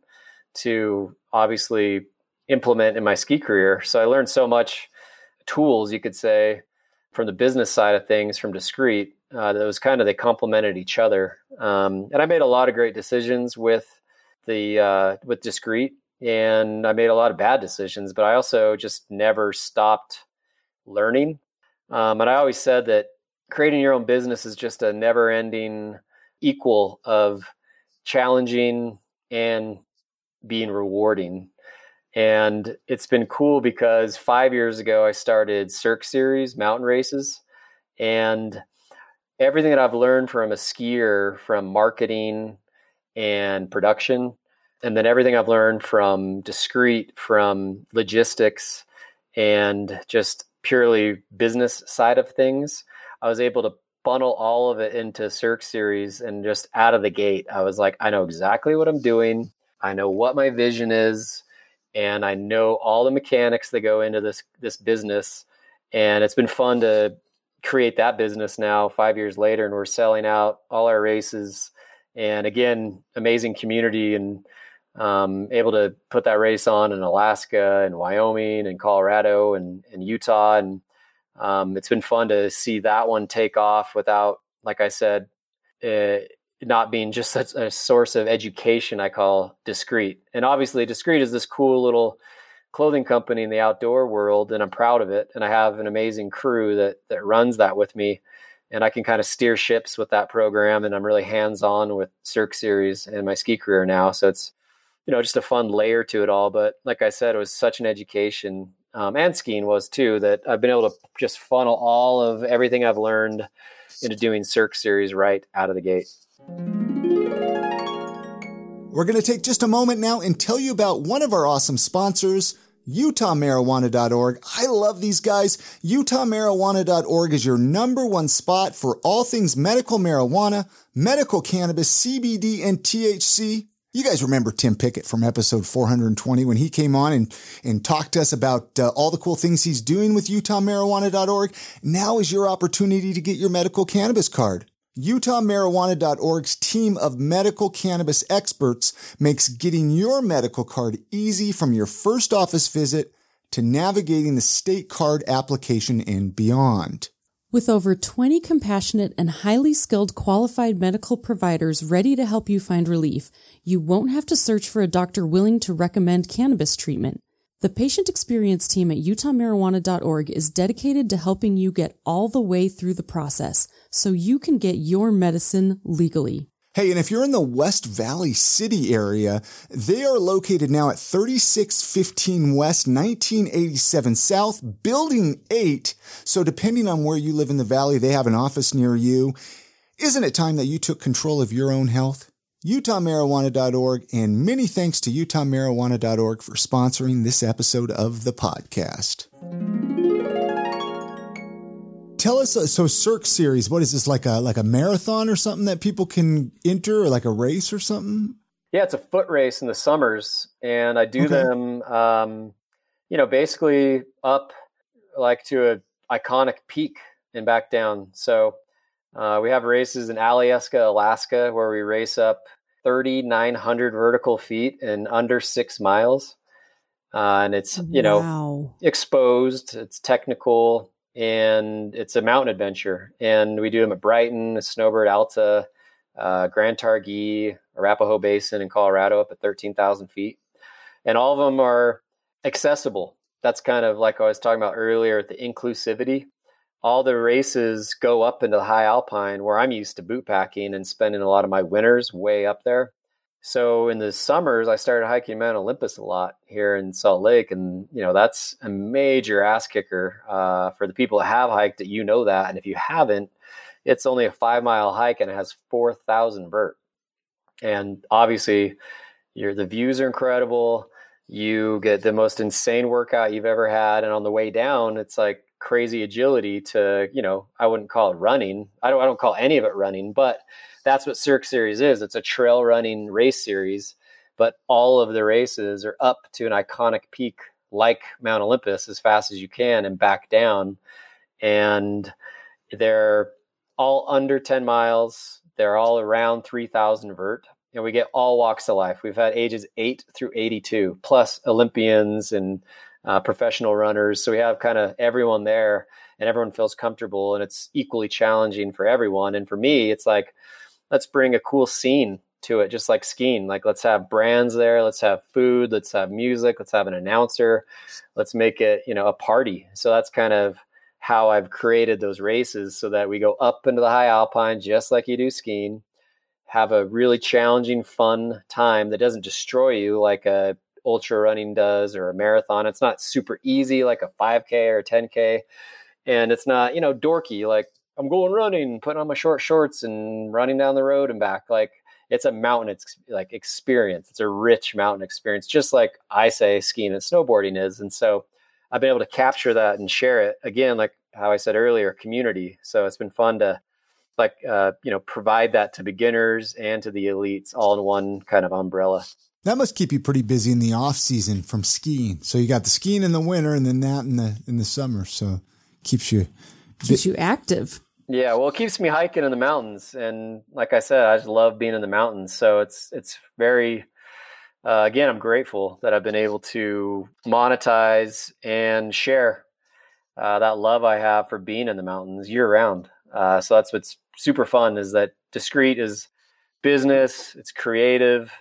Speaker 3: to obviously implement in my ski career. So I learned so much tools, you could say, from the business side of things from Discrete. Uh, that was kind of they complemented each other, um, and I made a lot of great decisions with the uh, with Discrete and I made a lot of bad decisions, but I also just never stopped learning. Um, and I always said that creating your own business is just a never ending equal of challenging and being rewarding. And it's been cool because five years ago, I started Cirque Series mountain races. And everything that I've learned from a skier, from marketing and production, and then everything I've learned from Discrete, from logistics, and just purely business side of things, I was able to funnel all of it into Cirque Series and just out of the gate, I was like, I know exactly what I'm doing. I know what my vision is, and I know all the mechanics that go into this this business. And it's been fun to create that business now, five years later, and we're selling out all our races. And again, amazing community and um, able to put that race on in Alaska and Wyoming and Colorado and, and Utah. And um, it's been fun to see that one take off without, like I said, uh, not being just a, a, source of education. I call Discrete. And obviously, Discrete is this cool little clothing company in the outdoor world, and I'm proud of it. And I have an amazing crew that that runs that with me. And I can kind of steer ships with that program, and I'm really hands on with Cirque Series and my ski career now. So it's you know just a fun layer to it all. But like I said, it was such an education, um, and skiing was too. That I've been able to just funnel all of everything I've learned into doing Cirque Series right out of the gate.
Speaker 2: We're going to take just a moment now and tell you about one of our awesome sponsors. UtahMarijuana.org. I love these guys. UtahMarijuana.org is your number one spot for all things medical marijuana, medical cannabis, CBD, and THC. You guys remember Tim Pickett from episode 420 when he came on and, and talked to us about uh, all the cool things he's doing with UtahMarijuana.org. Now is your opportunity to get your medical cannabis card. UtahMarijuana.org's team of medical cannabis experts makes getting your medical card easy from your first office visit to navigating the state card application and beyond.
Speaker 1: With over 20 compassionate and highly skilled qualified medical providers ready to help you find relief, you won't have to search for a doctor willing to recommend cannabis treatment. The patient experience team at utahmarijuana.org is dedicated to helping you get all the way through the process so you can get your medicine legally.
Speaker 2: Hey, and if you're in the West Valley City area, they are located now at 3615 West, 1987 South, Building 8. So depending on where you live in the valley, they have an office near you. Isn't it time that you took control of your own health? UtahMarijuana.org and many thanks to UtahMarijuana.org for sponsoring this episode of the podcast. Tell us, uh, so Cirque series, what is this like a like a marathon or something that people can enter, or like a race or something?
Speaker 3: Yeah, it's a foot race in the summers, and I do okay. them, um, you know, basically up like to a iconic peak and back down. So uh, we have races in Alyeska, Alaska, where we race up 3,900 vertical feet in under six miles. Uh, and it's, you know, wow. exposed, it's technical, and it's a mountain adventure. And we do them at Brighton, Snowbird Alta, uh, Grand Targhee, Arapahoe Basin in Colorado up at 13,000 feet. And all of them are accessible. That's kind of like I was talking about earlier, the inclusivity. All the races go up into the high alpine where I'm used to boot packing and spending a lot of my winters way up there. So in the summers, I started hiking Mount Olympus a lot here in Salt Lake, and you know that's a major ass kicker uh, for the people that have hiked it. You know that, and if you haven't, it's only a five mile hike and it has four thousand vert. And obviously, your the views are incredible. You get the most insane workout you've ever had, and on the way down, it's like crazy agility to you know I wouldn't call it running. I don't I don't call any of it running, but that's what Cirque Series is. It's a trail running race series, but all of the races are up to an iconic peak like Mount Olympus as fast as you can and back down. And they're all under 10 miles. They're all around 3,000 vert. And we get all walks of life. We've had ages 8 through 82, plus Olympians and uh, professional runners. So we have kind of everyone there and everyone feels comfortable and it's equally challenging for everyone. And for me, it's like, let's bring a cool scene to it, just like skiing. Like, let's have brands there, let's have food, let's have music, let's have an announcer, let's make it, you know, a party. So that's kind of how I've created those races so that we go up into the high alpine, just like you do skiing, have a really challenging, fun time that doesn't destroy you like a ultra running does or a marathon. It's not super easy like a 5K or a 10K. And it's not, you know, dorky like I'm going running, putting on my short shorts and running down the road and back. Like it's a mountain it's like experience. It's a rich mountain experience, just like I say skiing and snowboarding is. And so I've been able to capture that and share it again, like how I said earlier, community. So it's been fun to like uh, you know provide that to beginners and to the elites all in one kind of umbrella.
Speaker 2: That must keep you pretty busy in the off season from skiing. So you got the skiing in the winter and then that in the in the summer. So keeps you
Speaker 1: keeps you active.
Speaker 3: Yeah, well, it keeps me hiking in the mountains, and like I said, I just love being in the mountains. So it's it's very, uh, again, I'm grateful that I've been able to monetize and share uh, that love I have for being in the mountains year round. Uh, so that's what's super fun is that Discrete is business, it's creative.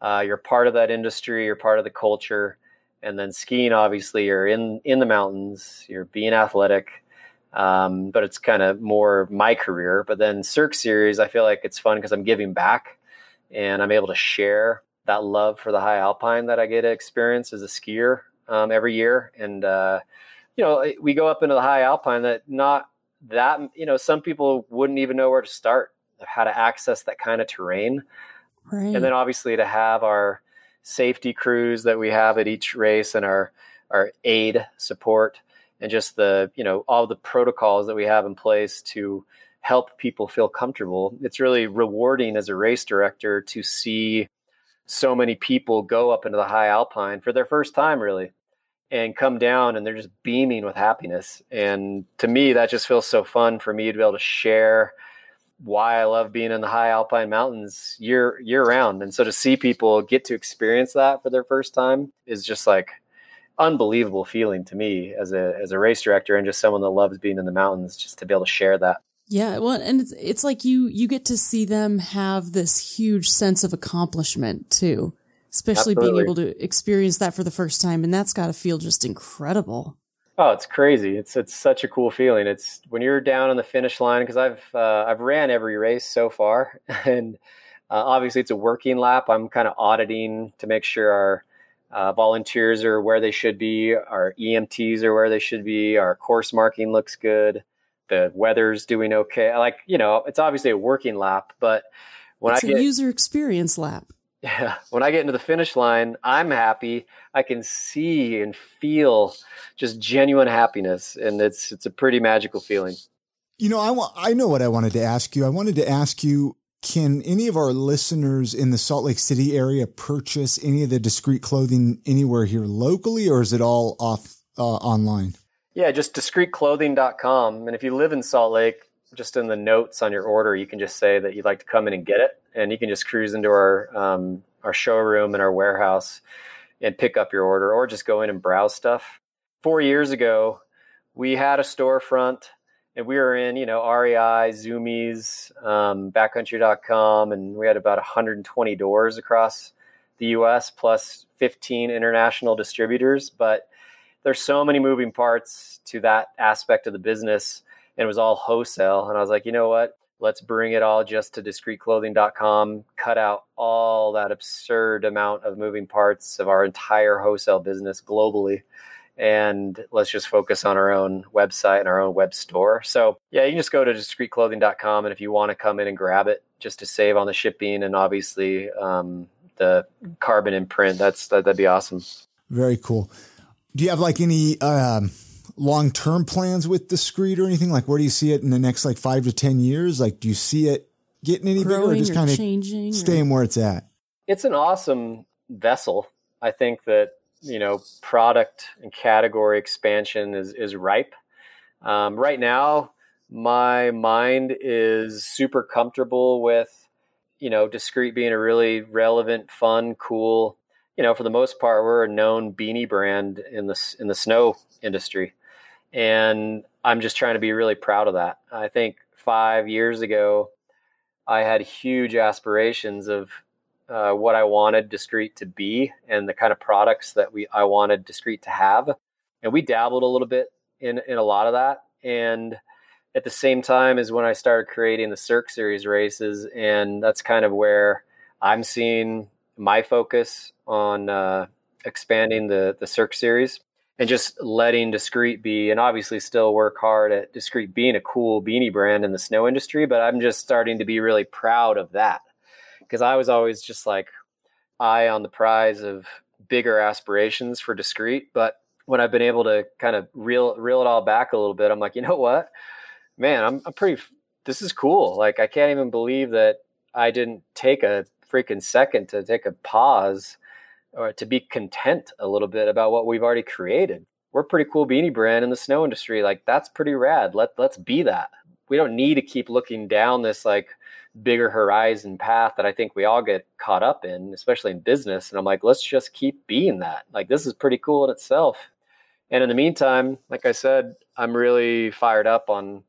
Speaker 3: Uh, you're part of that industry, you're part of the culture, and then skiing. Obviously, you're in in the mountains, you're being athletic um, but it's kind of more my career. But then Cirque Series, I feel like it's fun because I'm giving back and I'm able to share that love for the high alpine that I get to experience as a skier um, every year. And, uh, you know, we go up into the high alpine that not that, you know, some people wouldn't even know where to start, how to access that kind of terrain. Right. And then obviously to have our safety crews that we have at each race and our, our aid support and just the you know all the protocols that we have in place to help people feel comfortable. It's really rewarding as a race director to see so many people go up into the high alpine for their first time really and come down and they're just beaming with happiness. And to me that just feels so fun for me to be able to share why I love being in the high alpine mountains year year round. And so to see people get to experience that for their first time is just like unbelievable feeling to me as a as a race director and just someone that loves being in the mountains just to be able to share that.
Speaker 1: Yeah, well, and it's it's like you you get to see them have this huge sense of accomplishment too, especially Absolutely. being able to experience that for the first time, and that's got to feel just incredible.
Speaker 3: Oh, it's crazy! It's it's such a cool feeling. It's when you're down on the finish line because I've uh, I've ran every race so far, and uh, obviously it's a working lap. I'm kind of auditing to make sure our uh, volunteers are where they should be, our EMTs are where they should be, our course marking looks good, the weather's doing okay. Like, you know, it's obviously a working lap, but
Speaker 1: when it's I get user experience lap.
Speaker 3: Yeah, when I get into the finish line, I'm happy. I can see and feel just genuine happiness, and it's it's a pretty magical feeling.
Speaker 2: You know, I want I know what I wanted to ask you. I wanted to ask you can any of our listeners in the Salt Lake City area purchase any of the Discrete clothing anywhere here locally, or is it all off uh, online?
Speaker 3: Yeah, just discreteclothing.com. And if you live in Salt Lake, just in the notes on your order, you can just say that you'd like to come in and get it, and you can just cruise into our um, our showroom and our warehouse and pick up your order, or just go in and browse stuff. Four years ago, we had a storefront and we were in, you know, REI, Zumiez, um, backcountry.com, and we had about 120 doors across the US plus 15 international distributors. But there's so many moving parts to that aspect of the business, and it was all wholesale. And I was like, you know what? Let's bring it all just to discreteclothing.com, cut out all that absurd amount of moving parts of our entire wholesale business globally and let's just focus on our own website and our own web store. So, yeah, you can just go to discreteclothing.com. And if you want to come in and grab it just to save on the shipping and obviously um, the carbon imprint, that's that, that'd be awesome.
Speaker 2: Very cool. Do you have like any um, long term plans with Discrete or anything? Like, where do you see it in the next like five to 10 years? Like, do you see it getting any bigger or just kind of staying or... where it's at?
Speaker 3: It's an awesome vessel. I think that you know product and category expansion is is ripe. Um, right now, my mind is super comfortable with you know Discrete being a really relevant, fun, cool. You know, for the most part, we're a known beanie brand in the in the snow industry, and I'm just trying to be really proud of that. I think five years ago, I had huge aspirations of uh, what I wanted Discrete to be and the kind of products that we I wanted Discrete to have. And we dabbled a little bit in in a lot of that. And at the same time is when I started creating the Cirque Series races, and that's kind of where I'm seeing my focus on uh, expanding the the Cirque Series and just letting Discrete be, and obviously still work hard at Discrete being a cool beanie brand in the snow industry. But I'm just starting to be really proud of that because I was always just like eye on the prize of bigger aspirations for discrete. But when I've been able to kind of reel reel it all back a little bit, I'm like, you know what, man, I'm, I'm pretty. This is cool. Like I can't even believe that I didn't take a freaking second to take a pause or to be content a little bit about what we've already created. We're a pretty cool beanie brand in the snow industry. Like that's pretty rad. Let let's be that. We don't need to keep looking down this like bigger horizon path that I think we all get caught up in, especially in business. And I'm like, let's just keep being that. Like, this is pretty cool in itself. And in the meantime, like I said, I'm really fired up on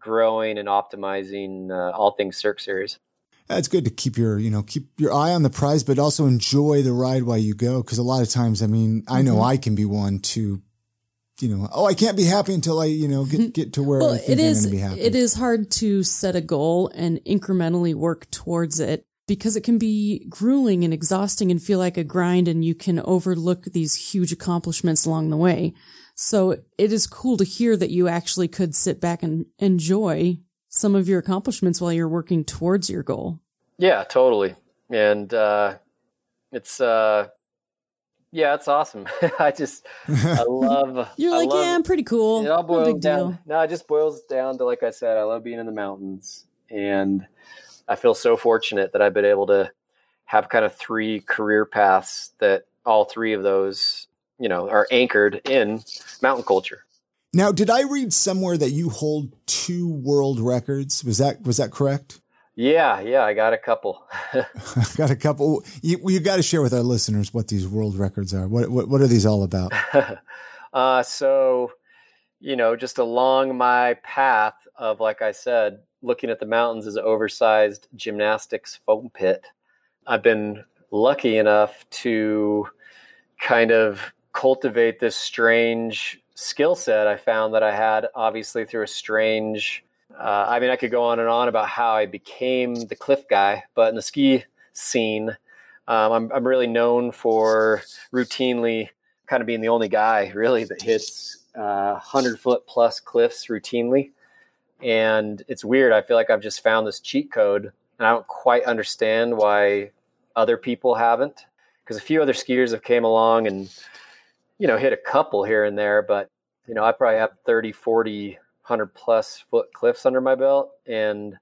Speaker 3: growing and optimizing uh, all things Cirque Series.
Speaker 2: It's good to keep your, you know, keep your eye on the prize, but also enjoy the ride while you go. Cause a lot of times, I mean, I know mm-hmm. I can be one to you know, oh, I can't be happy until I, you know, get mm-hmm. get to where well, it is.
Speaker 1: It is hard to set a goal and incrementally work towards it because it can be grueling and exhausting and feel like a grind, and you can overlook these huge accomplishments along the way. So it is cool to hear that you actually could sit back and enjoy some of your accomplishments while you're working towards your goal.
Speaker 3: Yeah, totally. And uh, it's uh, yeah, it's awesome. I just I love.
Speaker 1: You're
Speaker 3: I
Speaker 1: like,
Speaker 3: love,
Speaker 1: yeah, I'm pretty cool.
Speaker 3: It all boils down. Deal. No, it just boils down to like I said, I love being in the mountains, and I feel so fortunate that I've been able to have kind of three career paths that all three of those, you know, are anchored in mountain culture.
Speaker 2: Now, did I read somewhere that you hold two world records? Was that was that correct?
Speaker 3: Yeah, yeah, I got a couple.
Speaker 2: I got a couple. You, you got to share with our listeners what these world records are. What what, what are these all about?
Speaker 3: uh, so, you know, just along my path of, like I said, looking at the mountains as an oversized gymnastics foam pit, I've been lucky enough to kind of cultivate this strange skill set I found that I had, obviously, through a strange uh, I mean, I could go on and on about how I became the cliff guy, but in the ski scene, um, I'm, I'm really known for routinely kind of being the only guy really that hits uh, 100 foot plus cliffs routinely. And it's weird. I feel like I've just found this cheat code, and I don't quite understand why other people haven't. Because a few other skiers have came along and, you know, hit a couple here and there, but, you know, I probably have 30, 40 100 plus foot cliffs under my belt. And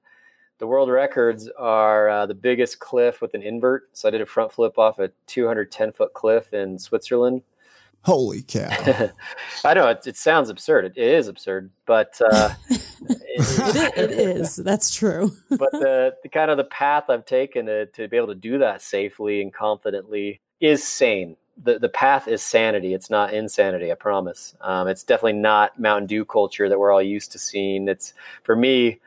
Speaker 3: the world records are uh, the biggest cliff with an invert. So I did a front flip off a 210 foot cliff in Switzerland.
Speaker 2: Holy cow.
Speaker 3: I know it, it, sounds absurd. It is absurd, but uh,
Speaker 1: it, it is. That's true.
Speaker 3: but the, the kind of the path I've taken to, to be able to do that safely and confidently is sane the, the path is sanity. It's not insanity. I promise. Um, it's definitely not Mountain Dew culture that we're all used to seeing. It's for me,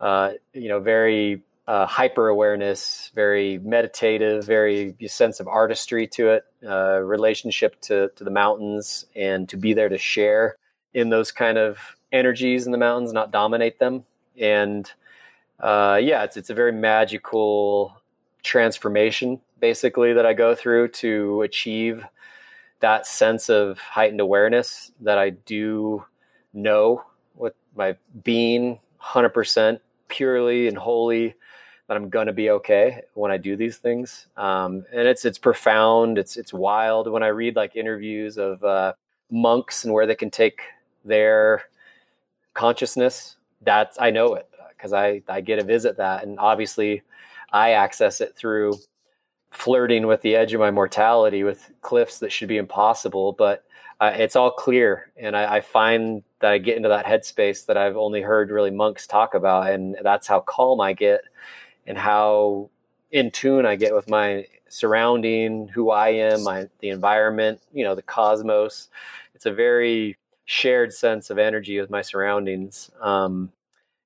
Speaker 3: uh, you know, very uh, hyper awareness, very meditative, very sense of artistry to it, uh, relationship to to the mountains, and to be there to share in those kind of energies in the mountains, not dominate them. And uh, yeah, it's it's a very magical transformation basically that I go through to achieve that sense of heightened awareness that I do know with my being 100% purely and wholly that I'm to be okay when I do these things. Um, and it's, it's profound. It's, it's wild when I read like interviews of, uh, monks and where they can take their consciousness. That's, I know it because I, I get to visit that. And obviously I access it through flirting with the edge of my mortality with cliffs that should be impossible, but uh, it's all clear. And I, I, find that I get into that headspace that I've only heard really monks talk about. And that's how calm I get and how in tune I get with my surrounding, who I am, my, the environment, you know, the cosmos. It's a very shared sense of energy with my surroundings. Um,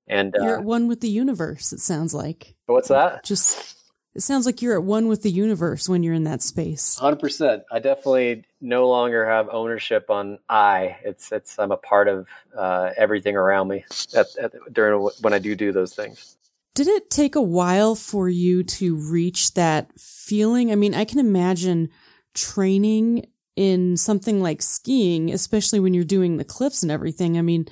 Speaker 3: and
Speaker 1: you're uh, at one with the universe. It sounds like.
Speaker 3: What's that?
Speaker 1: Just it sounds like you're at one with the universe when you're in that space.
Speaker 3: 100%. I definitely no longer have ownership on I. It's it's I'm a part of uh, everything around me at, at, during when I do do those things.
Speaker 1: Did it take a while for you to reach that feeling? I mean, I can imagine training in something like skiing, especially when you're doing the cliffs and everything. I mean,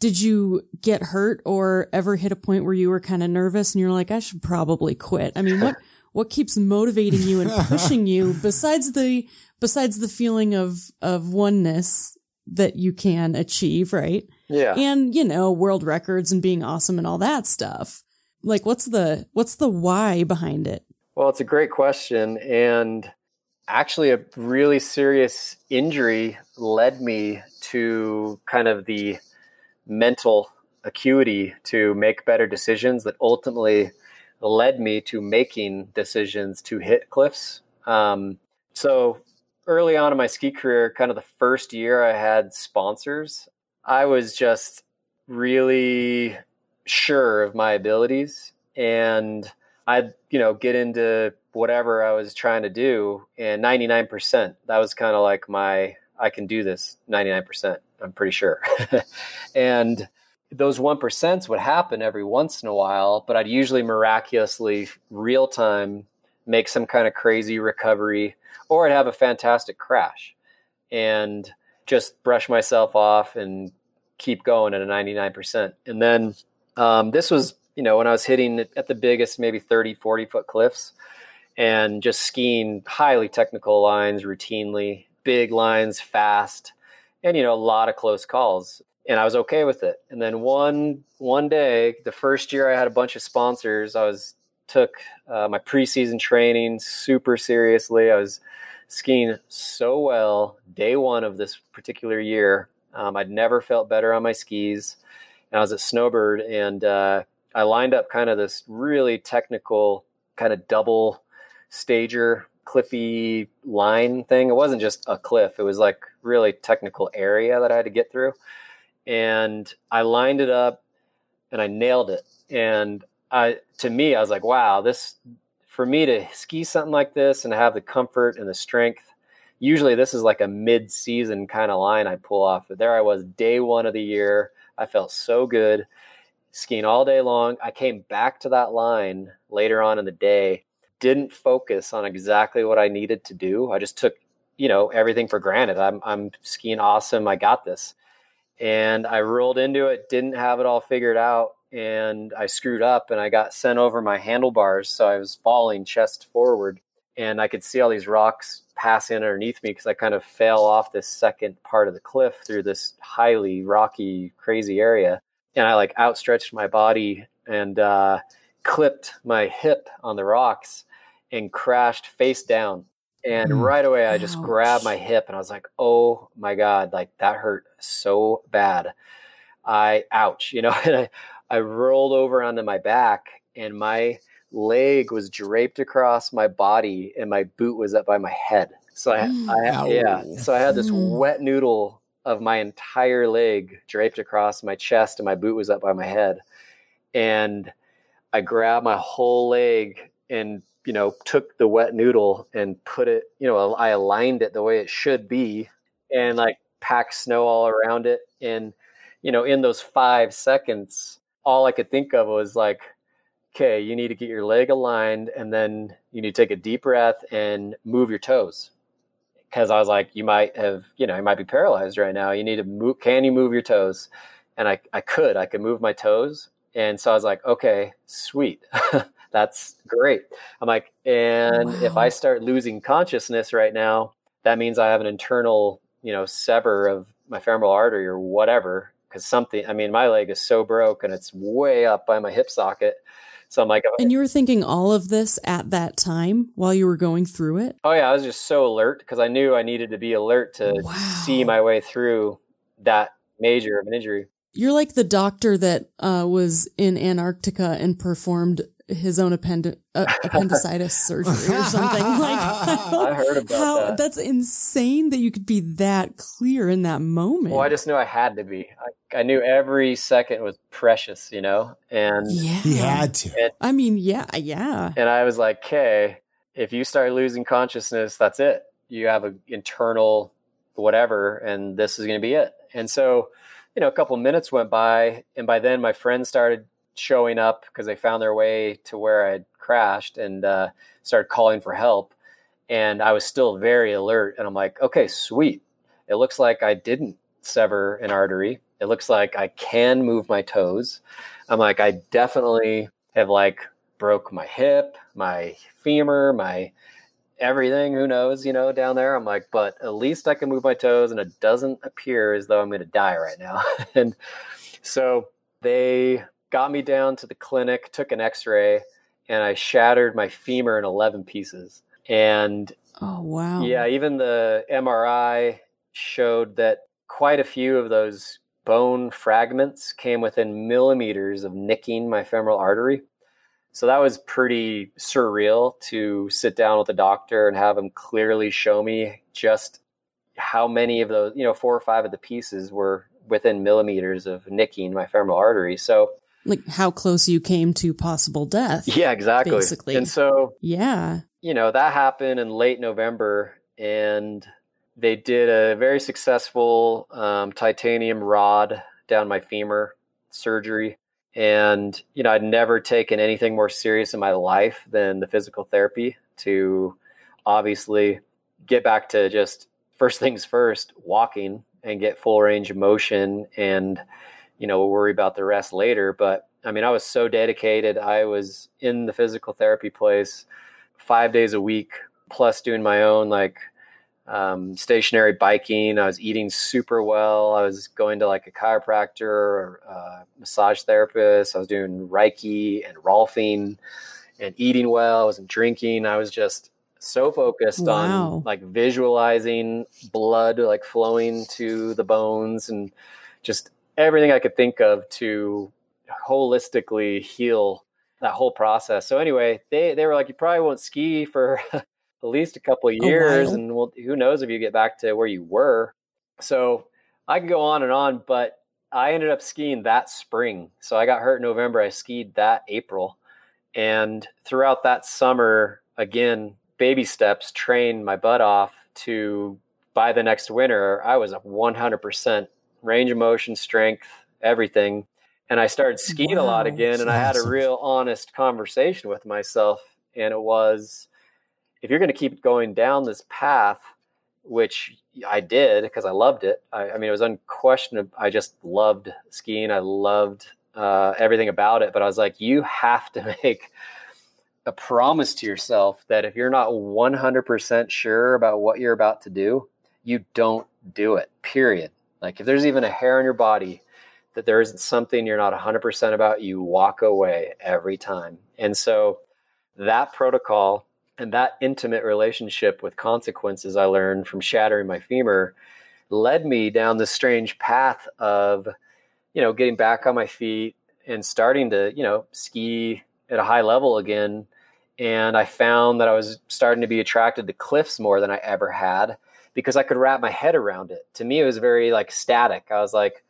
Speaker 1: did you get hurt or ever hit a point where you were kind of nervous and you're like, I should probably quit? I mean, what, what keeps motivating you and pushing you besides the, besides the feeling of, of oneness that you can achieve, right?
Speaker 3: Yeah.
Speaker 1: And, you know, world records and being awesome and all that stuff. Like, what's the, what's the why behind it?
Speaker 3: Well, it's a great question. And actually, a really serious injury led me to kind of the, mental acuity to make better decisions that ultimately led me to making decisions to hit cliffs. Um, so early on in my ski career, kind of the first year I had sponsors, I was just really sure of my abilities and I'd, you know, get into whatever I was trying to do and 99%, that was kind of like my, I can do this 99%. I'm pretty sure. and those 1% would happen every once in a while, but I'd usually miraculously real time make some kind of crazy recovery or I'd have a fantastic crash and just brush myself off and keep going at a 99%. And then um, this was, you know, when I was hitting at the biggest, maybe 30, 40 foot cliffs and just skiing highly technical lines routinely, big lines, fast and you know a lot of close calls and i was okay with it and then one one day the first year i had a bunch of sponsors i was took uh, my preseason training super seriously i was skiing so well day one of this particular year um, i'd never felt better on my skis and i was at snowbird and uh, I lined up kind of this really technical kind of double stager cliffy line thing. It wasn't just a cliff, it was like really technical area that I had to get through. And I lined it up and I nailed it. And I to me, I was like, wow, this for me to ski something like this and have the comfort and the strength. Usually this is like a mid-season kind of line I pull off. But there I was day 1 of the year. I felt so good skiing all day long. I came back to that line later on in the day didn't focus on exactly what I needed to do. I just took, you know, everything for granted. I'm I'm skiing awesome. I got this. And I rolled into it, didn't have it all figured out, and I screwed up and I got sent over my handlebars. So I was falling chest forward and I could see all these rocks passing underneath me because I kind of fell off this second part of the cliff through this highly rocky, crazy area. And I like outstretched my body and uh, clipped my hip on the rocks and crashed face down. And mm. right away, I just Ouch. grabbed my hip and I was like, oh my God, like that hurt so bad. I, ouch, you know, and I, I rolled over onto my back and my leg was draped across my body and my boot was up by my head. So I, I yeah, so I had this mm. wet noodle of my entire leg draped across my chest and my boot was up by my head. And I grabbed my whole leg and you know, took the wet noodle and put it, you know, I aligned it the way it should be and like packed snow all around it. And, you know, in those five seconds, all I could think of was like, okay, you need to get your leg aligned and then you need to take a deep breath and move your toes. Cause I was like, you might have, you know, you might be paralyzed right now. You need to move. Can you move your toes? And I, I could, I could move my toes. And so I was like, okay, sweet. that's great. I'm like, and wow. if I start losing consciousness right now, that means I have an internal, you know, sever of my femoral artery or whatever. Cause something, I mean, my leg is so broke and it's way up by my hip socket. So I'm like,
Speaker 1: and you were thinking all of this at that time while you were going through it?
Speaker 3: Oh, yeah. I was just so alert because I knew I needed to be alert to wow. see my way through that major of an injury.
Speaker 1: You're like the doctor that uh, was in Antarctica and performed his own appendi- uh, appendicitis surgery or something. Like
Speaker 3: I heard about how, that.
Speaker 1: That's insane that you could be that clear in that moment.
Speaker 3: Well, I just knew I had to be. I, I knew every second was precious, you know, and
Speaker 1: yeah,
Speaker 2: he had to.
Speaker 1: And, I mean, yeah, yeah.
Speaker 3: And I was like, "Okay, if you start losing consciousness, that's it. You have an internal whatever, and this is going to be it." And so, you know, a couple minutes went by, and by then my friend started showing up because they found their way to where I had crashed and uh, started calling for help. And I was still very alert. And I'm like, okay, sweet. It looks like I didn't sever an artery. It looks like I can move my toes. I'm like, I definitely have like broke my hip, my femur, my everything. Who knows, you know, down there. I'm like, but at least I can move my toes and it doesn't appear as though I'm going to die right now. and so they got me down to the clinic, took an x-ray, and I shattered my femur in 11 pieces. And
Speaker 1: oh wow.
Speaker 3: Yeah, even the MRI showed that quite a few of those bone fragments came within millimeters of nicking my femoral artery. So that was pretty surreal to sit down with a doctor and have him clearly show me just how many of those, you know, four or five of the pieces were within millimeters of nicking my femoral artery. So
Speaker 1: like how close you came to possible death.
Speaker 3: Yeah, exactly. Basically. And so,
Speaker 1: yeah,
Speaker 3: you know, that happened in late November and they did a very successful um, titanium rod down my femur surgery. And, you know, I'd never taken anything more serious in my life than the physical therapy to obviously get back to just first things first, walking and get full range of motion and, you know, we'll worry about the rest later. But I mean, I was so dedicated. I was in the physical therapy place five days a week, plus doing my own like um, stationary biking. I was eating super well. I was going to like a chiropractor or a massage therapist. I was doing Reiki and Rolfing and eating well. I wasn't drinking. I was just so focused wow. on like visualizing blood like flowing to the bones and just everything I could think of to holistically heal that whole process. So anyway, they they were like, you probably won't ski for at least a couple oh, of years, and well, who knows if you get back to where you were. So I can go on and on, but I ended up skiing that spring. So I got hurt in November. I skied that April, and throughout that summer, again, baby steps, trained my butt off to by the next winter, I was a 100% range of motion, strength, everything and I started skiing wow, a lot again. And I had a real honest conversation with myself. And it was, if you're going to keep going down this path, which I did because I loved it. I, I, mean, it was unquestionable. I just loved skiing. I loved uh, everything about it. But I was like, you have to make a promise to yourself that if you're not 100% sure about what you're about to do, you don't do it, period. Like if there's even a hair on your body that there isn't something you're not 100% about, you walk away every time. And so that protocol and that intimate relationship with consequences I learned from shattering my femur led me down this strange path of, you know, getting back on my feet and starting to, you know, ski at a high level again. And I found that I was starting to be attracted to cliffs more than I ever had because I could wrap my head around it. To me, it was very like static. I was like,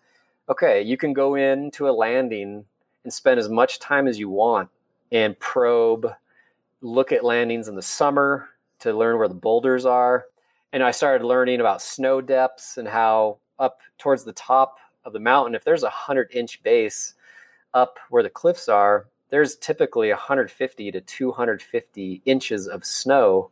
Speaker 3: okay, you can go into a landing and spend as much time as you want and probe, look at landings in the summer to learn where the boulders are. And I started learning about snow depths and how up towards the top of the mountain, if there's a 100 inch base up where the cliffs are, there's typically 150 to 250 inches of snow.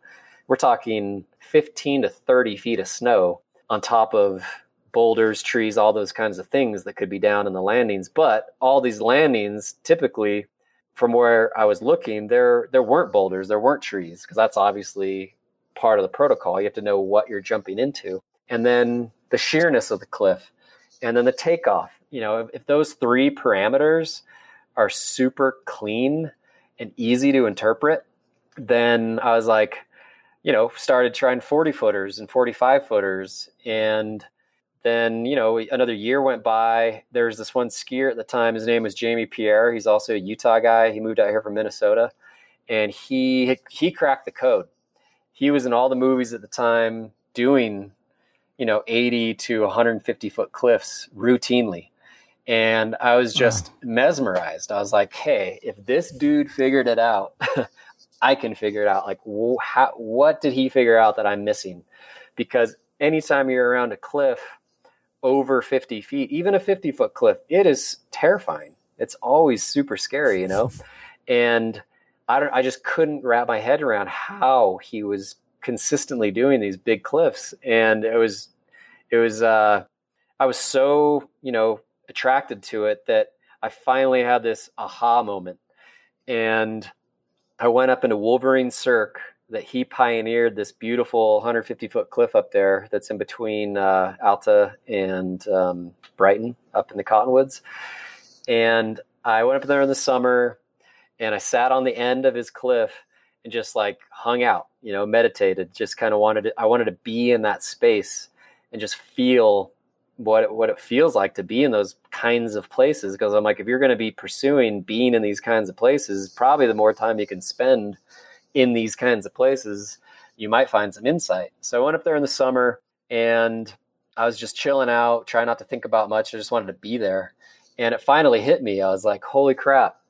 Speaker 3: We're talking 15 to 30 feet of snow on top of boulders, trees, all those kinds of things that could be down in the landings. But all these landings, typically, from where I was looking, there there weren't boulders, there weren't trees, because that's obviously part of the protocol. You have to know what you're jumping into, and then the sheerness of the cliff, and then the takeoff. You know, if, if those three parameters are super clean and easy to interpret, then I was like, you know, started trying 40 footers and 45 footers and then you know another year went by. There was this one skier at the time. His name was jamie pierre. He's also a utah guy. He moved out here from minnesota. And he he cracked the code. He was in all the movies at the time doing you know 80 to 150 foot cliffs routinely. And i was just mesmerized. I was like hey if this dude figured it out i can figure it out like how, what did he figure out that i'm missing because anytime you're around a cliff over 50 feet, even a 50 foot cliff, it is terrifying. It's always super scary, you know? and I don't, I just couldn't wrap my head around how he was consistently doing these big cliffs. And it was, it was, uh, I was so, you know, attracted to it that I finally had this aha moment. And I went up into Wolverine Cirque that he pioneered this beautiful 150 foot cliff up there that's in between uh, Alta and um, Brighton up in the Cottonwoods. And I went up there in the summer and I sat on the end of his cliff and just like hung out, you know, meditated, just kind of wanted to, I wanted to be in that space and just feel what what it feels like to be in those kinds of places. Because I'm like, if you're going to be pursuing being in these kinds of places, probably the more time you can spend in these kinds of places, you might find some insight. So I went up there in the summer and I was just chilling out, trying not to think about much. I just wanted to be there. And it finally hit me. I was like, holy crap,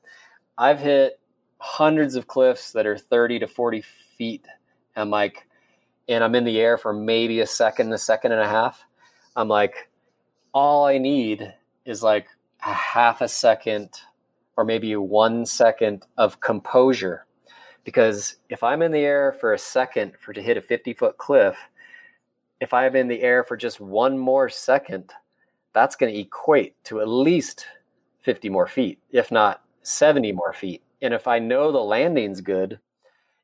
Speaker 3: I've hit hundreds of cliffs that are 30 to 40 feet. I'm like, and I'm in the air for maybe a second, a second and a half. I'm like, all I need is like a half a second or maybe one second of composure because if I'm in the air for a second for to hit a 50 foot cliff, if I'm in the air for just one more second, that's going to equate to at least 50 more feet, if not 70 more feet. And if I know the landing's good,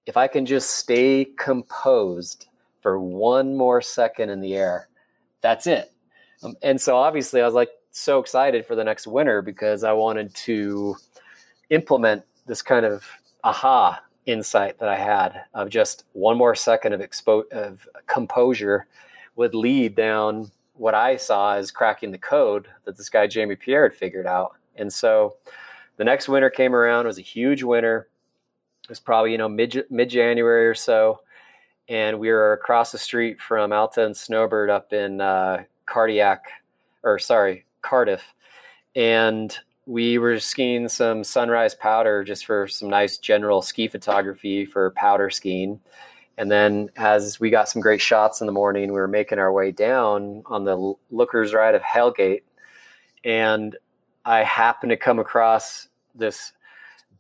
Speaker 3: if I can just stay composed for one more second in the air, that's it. Um, and so obviously I was like so excited for the next winter because I wanted to implement this kind of aha insight that I had of just one more second of expo- of composure would lead down what I saw as cracking the code that this guy Jamie Pierre had figured out. And so the next winter came around. It was a huge winter. It was probably you know mid mid January or so, and we were across the street from Alta and Snowbird up in uh, Cardiac, or sorry, Cardiff, and we were skiing some sunrise powder just for some nice general ski photography for powder skiing. And then as we got some great shots in the morning, we were making our way down on the Lookers Ride of Hellgate. And I happened to come across this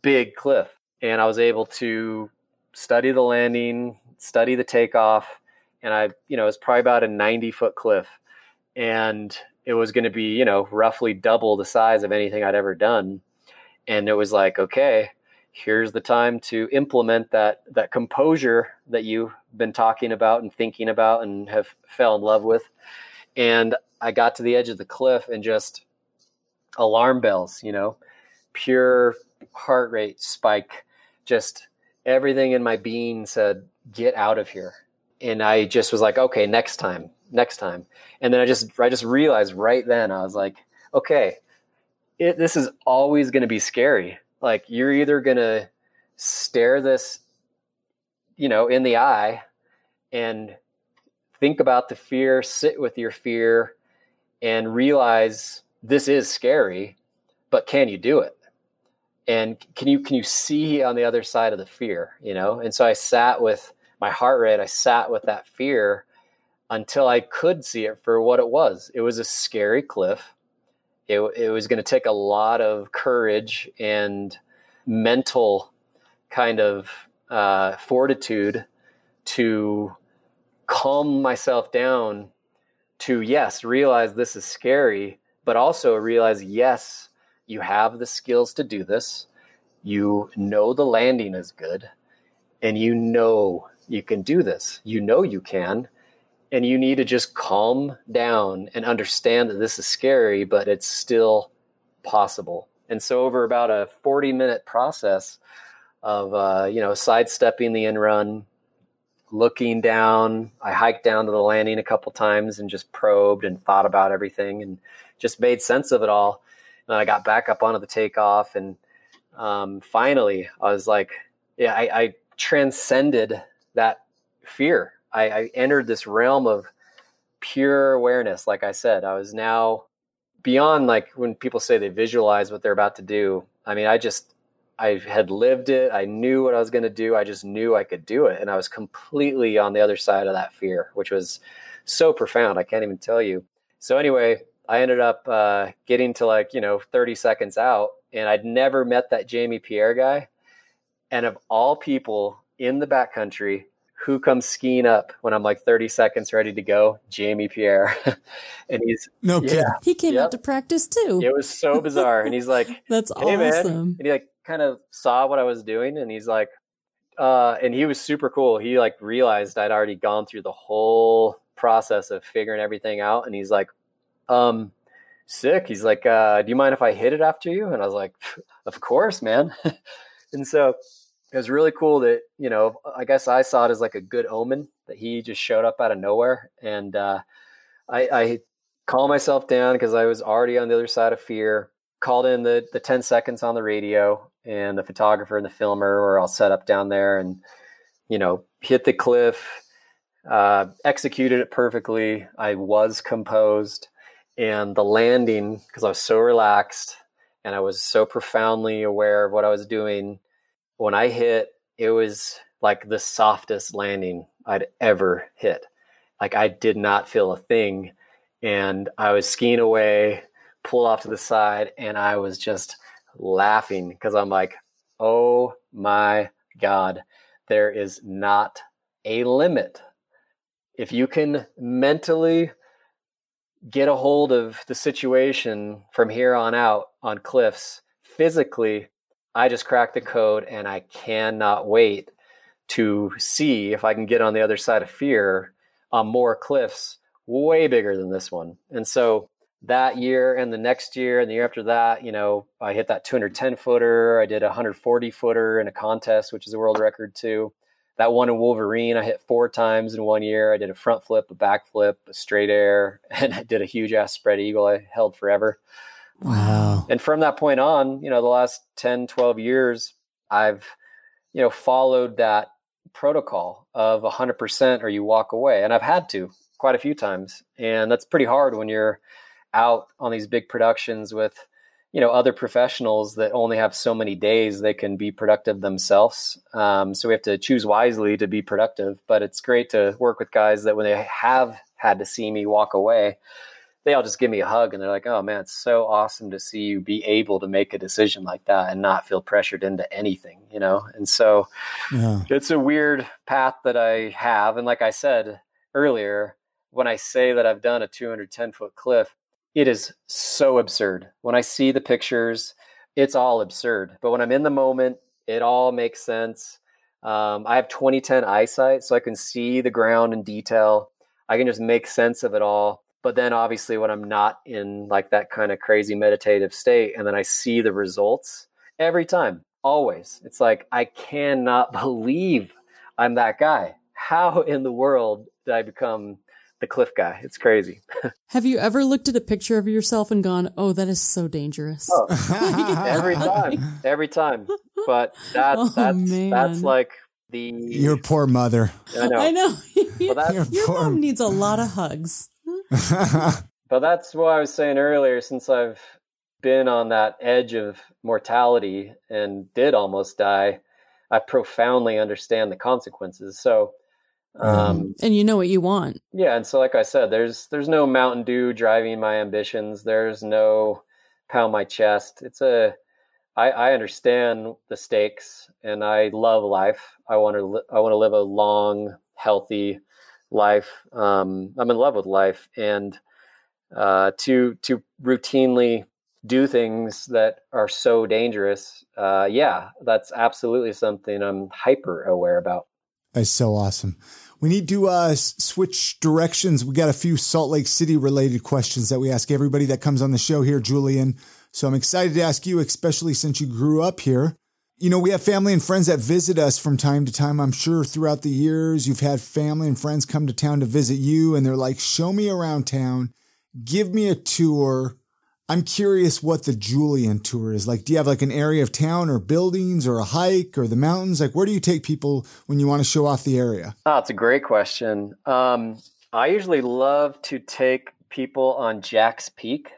Speaker 3: big cliff and I was able to study the landing, study the takeoff. And I, you know, it's probably about a 90 foot cliff. And it was going to be, you know, roughly double the size of anything I'd ever done. And it was like, okay, here's the time to implement that that composure that you've been talking about and thinking about and have fell in love with. And I got to the edge of the cliff and just alarm bells, you know, pure heart rate spike, just everything in my being said, get out of here. And I just was like, okay, next time, next time. And then I just I just realized right then I was like, okay, it, this is always going to be scary. Like you're either going to stare this, you know, in the eye and think about the fear, sit with your fear, and realize this is scary, but can you do it? And can you can you see on the other side of the fear? You know, and so I sat with my heart rate. I sat with that fear until I could see it for what it was. It was a scary cliff. It, it was going to take a lot of courage and mental kind of uh, fortitude to calm myself down to, yes, realize this is scary, but also realize, yes, you have the skills to do this. You know the landing is good, and you know you can do this. You know you can and you need to just calm down and understand that this is scary, but it's still possible. And so, over about a 40 minute process of, uh, you know, sidestepping the in run, looking down, I hiked down to the landing a couple times and just probed and thought about everything and just made sense of it all. And I got back up onto the takeoff. And um, finally, I was like, yeah, I, I transcended that fear I, I entered this realm of pure awareness. Like I said, I was now beyond like when people say they visualize what they're about to do. I mean, I just I had lived it. I knew what I was going to do. I just knew I could do it, and I was completely on the other side of that fear, which was so profound. I can't even tell you. So anyway, I ended up uh, getting to like you know 30 seconds out, and I'd never met that Jamie Pierre guy. And of all people in the backcountry, who comes skiing up when I'm like 30 seconds ready to go? Jamie Pierre. and he's
Speaker 2: no yeah,
Speaker 1: He came yep. out to practice too.
Speaker 3: It was so bizarre. And he's like,
Speaker 1: That's
Speaker 3: hey,
Speaker 1: awesome.
Speaker 3: Man. And he like kind of saw what I was doing and he's like, uh, and he was super cool. He like realized I'd already gone through the whole process of figuring everything out. And he's like, um, sick. He's like, uh, do you mind if I hit it after you? And I was like, of course, man. and so it was really cool that you know i guess i saw it as like a good omen that he just showed up out of nowhere. And uh, i i calmed myself down because i was already on the other side of fear called in the the 10 seconds on the radio and the photographer and the filmer were all set up down there and you know hit the cliff uh, executed it perfectly. I was composed and the landing because i was so relaxed and i was so profoundly aware of what i was doing when I hit, it was like the softest landing I'd ever hit. Like I did not feel a thing. And I was skiing away, pulled off to the side, and I was just laughing because I'm like, oh my God, there is not a limit. If you can mentally get a hold of the situation from here on out on cliffs, physically, I just cracked the code and I cannot wait to see if I can get on the other side of fear on more cliffs way bigger than this one. And so that year and the next year and the year after that, you know, I hit that 210 footer. I did a 140 footer in a contest, which is a world record too. That one in Wolverine, I hit four times in one year. I did a front flip, a back flip, a straight air, and I did a huge ass spread eagle I held forever.
Speaker 2: Wow.
Speaker 3: And from that point on, you know, the last 10, 12 years, I've, you know, followed that protocol of 100% or you walk away. And I've had to quite a few times. And that's pretty hard when you're out on these big productions with, you know, other professionals that only have so many days they can be productive themselves. Um, so we have to choose wisely to be productive. But it's great to work with guys that when they have had to see me walk away, they all just give me a hug and they're like, "Oh man, it's so awesome to see you be able to make a decision like that and not feel pressured into anything," you know. And so yeah. it's a weird path that I have, and like I said earlier, when I say that I've done a 210 foot cliff, it is so absurd. When I see the pictures, it's all absurd. But when I'm in the moment, it all makes sense. Um, I have 2010 eyesight, so I can see the ground in detail. I can just make sense of it all but then obviously when i'm not in like that kind of crazy meditative state and then i see the results every time always it's like i cannot believe i'm that guy. How in the world did i become the cliff guy? It's crazy.
Speaker 1: Have you ever looked at a picture of yourself and gone oh that is so dangerous.
Speaker 3: Oh, every time every time but that's oh, that's man. that's like the
Speaker 2: your poor mother.
Speaker 1: I know. I know. Well, your poor... mom needs a lot of hugs
Speaker 3: but that's what I was saying earlier. Since I've been on that edge of mortality and did almost die, I profoundly understand the consequences. So,
Speaker 1: um, and you know what you want.
Speaker 3: Yeah, and so like I said, there's there's no Mountain Dew driving my ambitions. There's no pound my chest. It's a I, I understand the stakes, and I love life. I want to li- I want to live a long, healthy, life. Um, I'm in love with life, and uh, to to routinely do things that are so dangerous, uh, yeah, that's absolutely something I'm hyper aware about.
Speaker 2: That's so awesome. We need to uh, switch directions. We got a few Salt Lake City related questions that we ask everybody that comes on the show here, Julian. So I'm excited to ask you, especially since you grew up here. You know, we have family and friends that visit us from time to time. I'm sure throughout the years, you've had family and friends come to town to visit you and they're like, show me around town, give me a tour. I'm curious what the Julian tour is like. Do you have like an area of town or buildings or a hike or the mountains? Like, where do you take people when you want to show off the area?
Speaker 3: Oh, it's a great question. Um, I usually love to take people on Jack's Peak.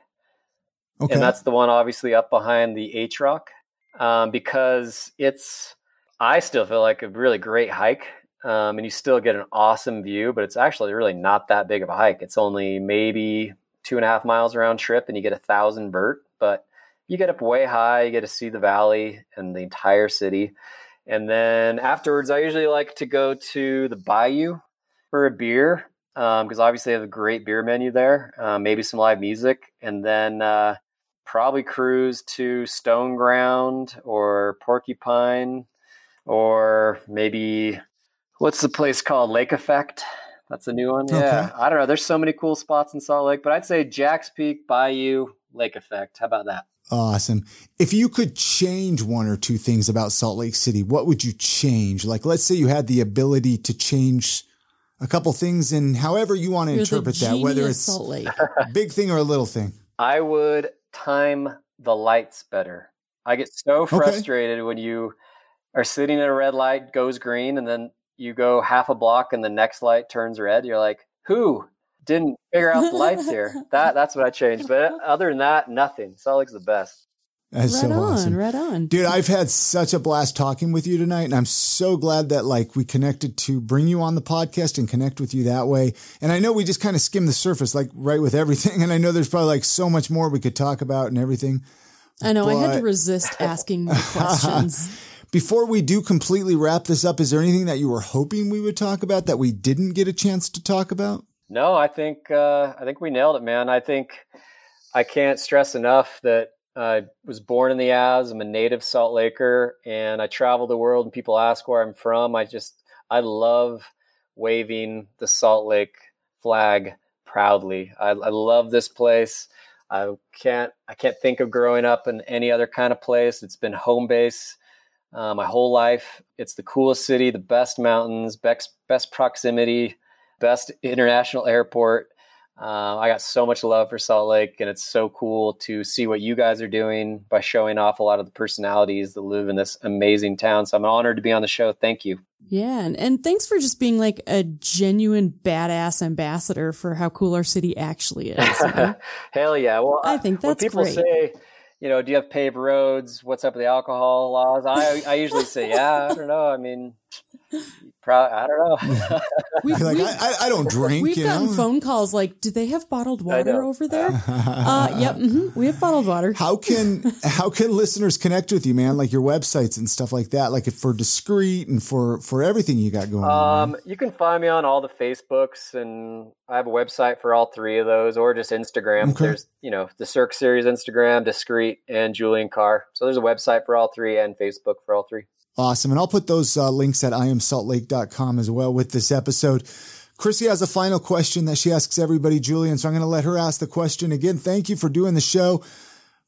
Speaker 3: Okay. And that's the one obviously up behind the H Rock um, because it's I still feel like a really great hike. Um, and you still get an awesome view, but it's actually really not that big of a hike. It's only maybe two and a half miles round trip, and you get a thousand vert. But you get up way high, you get to see the valley and the entire city. And then afterwards, I usually like to go to the Bayou for a beer because um, obviously they have a great beer menu there, uh, maybe some live music, and then uh, probably cruise to Stoneground or Porcupine or maybe what's the place called? Lake Effect. That's a new one. Okay. Yeah. I don't know. There's so many cool spots in Salt Lake, but I'd say Jack's Peak, Bayou, Lake Effect. How about that?
Speaker 2: Awesome. If you could change one or two things about Salt Lake City, what would you change? Like, let's say you had the ability to change a couple things and however you want to You're interpret that, whether it's Salt Lake. big thing or a little thing.
Speaker 3: I would time the lights better. I get so frustrated okay. when you are sitting at a red light, goes green, and then you go half a block and the next light turns red. You're like, who didn't figure out the lights here? That that's what I changed. But other than that, nothing. Salt Lake's the best.
Speaker 2: That's
Speaker 1: right
Speaker 2: so
Speaker 1: on,
Speaker 2: awesome.
Speaker 1: right on.
Speaker 2: Dude, I've had such a blast talking with you tonight. And I'm so glad that like we connected to bring you on the podcast and connect with you that way. And I know we just kind of skimmed the surface, like right with everything. And I know there's probably like so much more we could talk about and everything.
Speaker 1: I know. But... I had to resist asking the questions.
Speaker 2: Before we do completely wrap this up, is there anything that you were hoping we would talk about that we didn't get a chance to talk about?
Speaker 3: No, I think uh, I think we nailed it, man. I think I can't stress enough that I was born in the Avs. I'm a native Salt Laker, and I travel the world. And people ask where I'm from. I just I love waving the Salt Lake flag proudly. I, I love this place. I can't I can't think of growing up in any other kind of place. It's been home base uh, my whole life. It's the coolest city, the best mountains, best best proximity, best international airport. Uh, I got so much love for Salt Lake, and it's so cool to see what you guys are doing by showing off a lot of the personalities that live in this amazing town. So I'm honored to be on the show. Thank you.
Speaker 1: Yeah, and, and thanks for just being like a genuine badass ambassador for how cool our city actually is. You know?
Speaker 3: Hell yeah! Well,
Speaker 1: I think that's
Speaker 3: when people
Speaker 1: great.
Speaker 3: say, you know, do you have paved roads? What's up with the alcohol laws? I I usually say, yeah, I don't know. I mean, pro- I don't know.
Speaker 1: We've,
Speaker 2: like,
Speaker 1: we've-
Speaker 2: I, I, I don't drink.
Speaker 1: we've
Speaker 2: you
Speaker 1: gotten
Speaker 2: know?
Speaker 1: phone calls like, do they have bottled water over there? uh, yep, mm-hmm, we have bottled water.
Speaker 2: How can how can listeners connect with you, man? Like your websites and stuff like that. Like if for Discrete and for for everything you got going on.
Speaker 3: Um, you can find me on all the Facebooks, and I have a website for all three of those, or just Instagram.
Speaker 2: Okay.
Speaker 3: There's, you know, the Cirque Series Instagram, Discrete, and Julian Carr. So there's a website for all three and Facebook for all three.
Speaker 2: Awesome. And I'll put those uh, links at iamsaltlake.com as well with this episode. Chrissy has a final question that she asks everybody, Julian. So I'm going to let her ask the question again. Thank you for doing the show.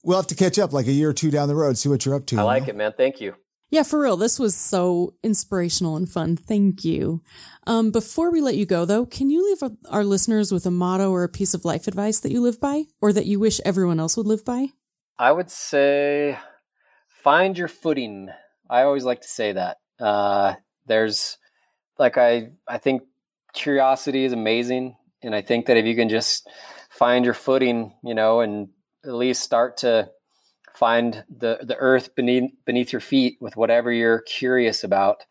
Speaker 2: We'll have to catch up like a year or two down the road, see what you're up to.
Speaker 3: I like it, man. Thank you.
Speaker 1: Yeah, for real. This was so inspirational and fun. Thank you. Um, before we let you go, though, can you leave our listeners with a motto or a piece of life advice that you live by or that you wish everyone else would live by?
Speaker 3: I would say find your footing. I always like to say that. Uh, there's like I I think curiosity is amazing, and I think that if you can just find your footing, you know, and at least start to find the the earth beneath beneath your feet with whatever you're curious about.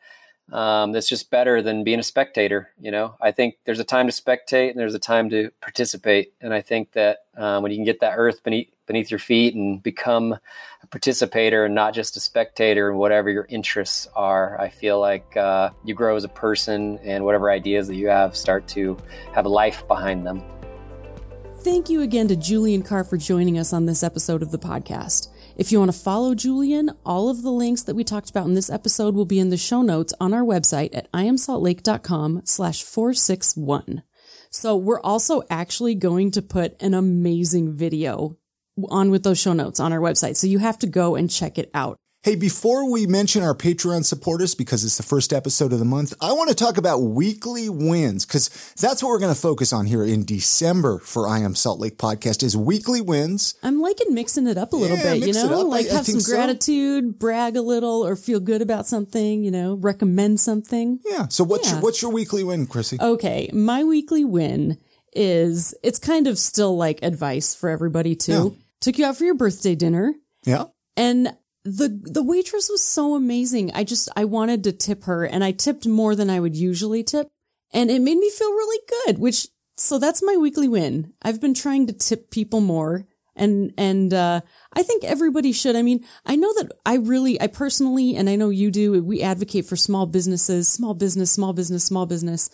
Speaker 3: Um, that's just better than being a spectator. You know, I think there's a time to spectate and there's a time to participate. And I think that um, when you can get that earth beneath beneath your feet and become a participator and not just a spectator in whatever your interests are, I feel like uh, you grow as a person and whatever ideas that you have start to have life behind them.
Speaker 1: Thank you again to Julian Carr for joining us on this episode of the podcast. If you want to follow Julian, all of the links that we talked about in this episode will be in the show notes on our website at iamsaltlake.com slash 461. So we're also actually going to put an amazing video on with those show notes on our website. So you have to go and check it out.
Speaker 2: Hey, before we mention our Patreon supporters, because it's the first episode of the month, I want to talk about weekly wins, because that's what we're going to focus on here in December for I Am Salt Lake podcast is weekly wins.
Speaker 1: I'm liking mixing it up a little
Speaker 2: Yeah,
Speaker 1: bit, you know.
Speaker 2: I-
Speaker 1: like
Speaker 2: I
Speaker 1: have some
Speaker 2: think so.
Speaker 1: gratitude, brag a little, or feel good about something, you know, recommend something.
Speaker 2: Yeah. So what's
Speaker 1: Yeah.
Speaker 2: your what's your weekly win, Chrissy?
Speaker 1: Okay, my weekly win is it's kind of still like advice for everybody too. Took you out for your birthday dinner
Speaker 2: yeah.
Speaker 1: and the the waitress was so amazing. I just I wanted to tip her and I tipped more than I would usually tip and it made me feel really good, which so that's my weekly win. I've been trying to tip people more and and uh I think everybody should. I mean, I know that I really I personally and I know you do, we advocate for small businesses, small business, small business, small business.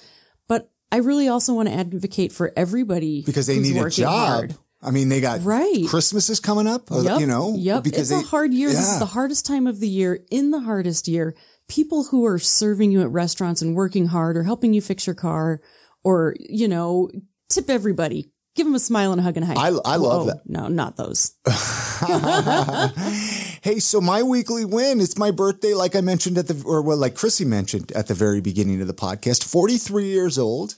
Speaker 1: But I really also want to advocate for everybody
Speaker 2: Because they need a job.
Speaker 1: hard.
Speaker 2: I mean, they got
Speaker 1: Right.
Speaker 2: Christmas is coming up,
Speaker 1: Yep.
Speaker 2: you know,
Speaker 1: Yep.
Speaker 2: because
Speaker 1: it's
Speaker 2: they,
Speaker 1: a hard year. This is the hardest time of the year. In the hardest year, people who are serving you at restaurants and working hard or helping you fix your car or, you know, tip everybody. Give them a smile and a hug and a high.
Speaker 2: I- I oh, love
Speaker 1: Oh,
Speaker 2: that.
Speaker 1: No, not those.
Speaker 2: hey, so my weekly win, it's my birthday, like I mentioned at the, or well, like Chrissy mentioned at the very beginning of the podcast, 43 years old.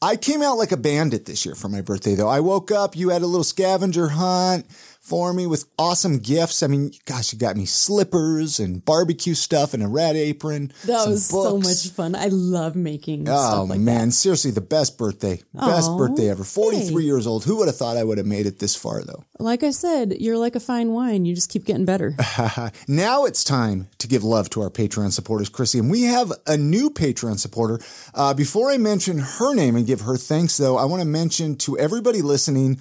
Speaker 2: I came out like a bandit this year for my birthday, though. I woke up, you had a little scavenger hunt for me with awesome gifts. I mean, gosh, you got me slippers and barbecue stuff and a red apron.
Speaker 1: That was so much fun. I love making
Speaker 2: Oh
Speaker 1: stuff like
Speaker 2: man,
Speaker 1: that.
Speaker 2: seriously, the best birthday, best birthday ever. 43
Speaker 1: hey.
Speaker 2: years old. Who would have thought I would have made it this far, though?
Speaker 1: Like I said, you're like a fine wine. You just keep getting better.
Speaker 2: now it's time to give love to our Patreon supporters, Chrissy. And we have a new Patreon supporter. Uh, before I mention her name and give her thanks, though, I want to mention to everybody listening,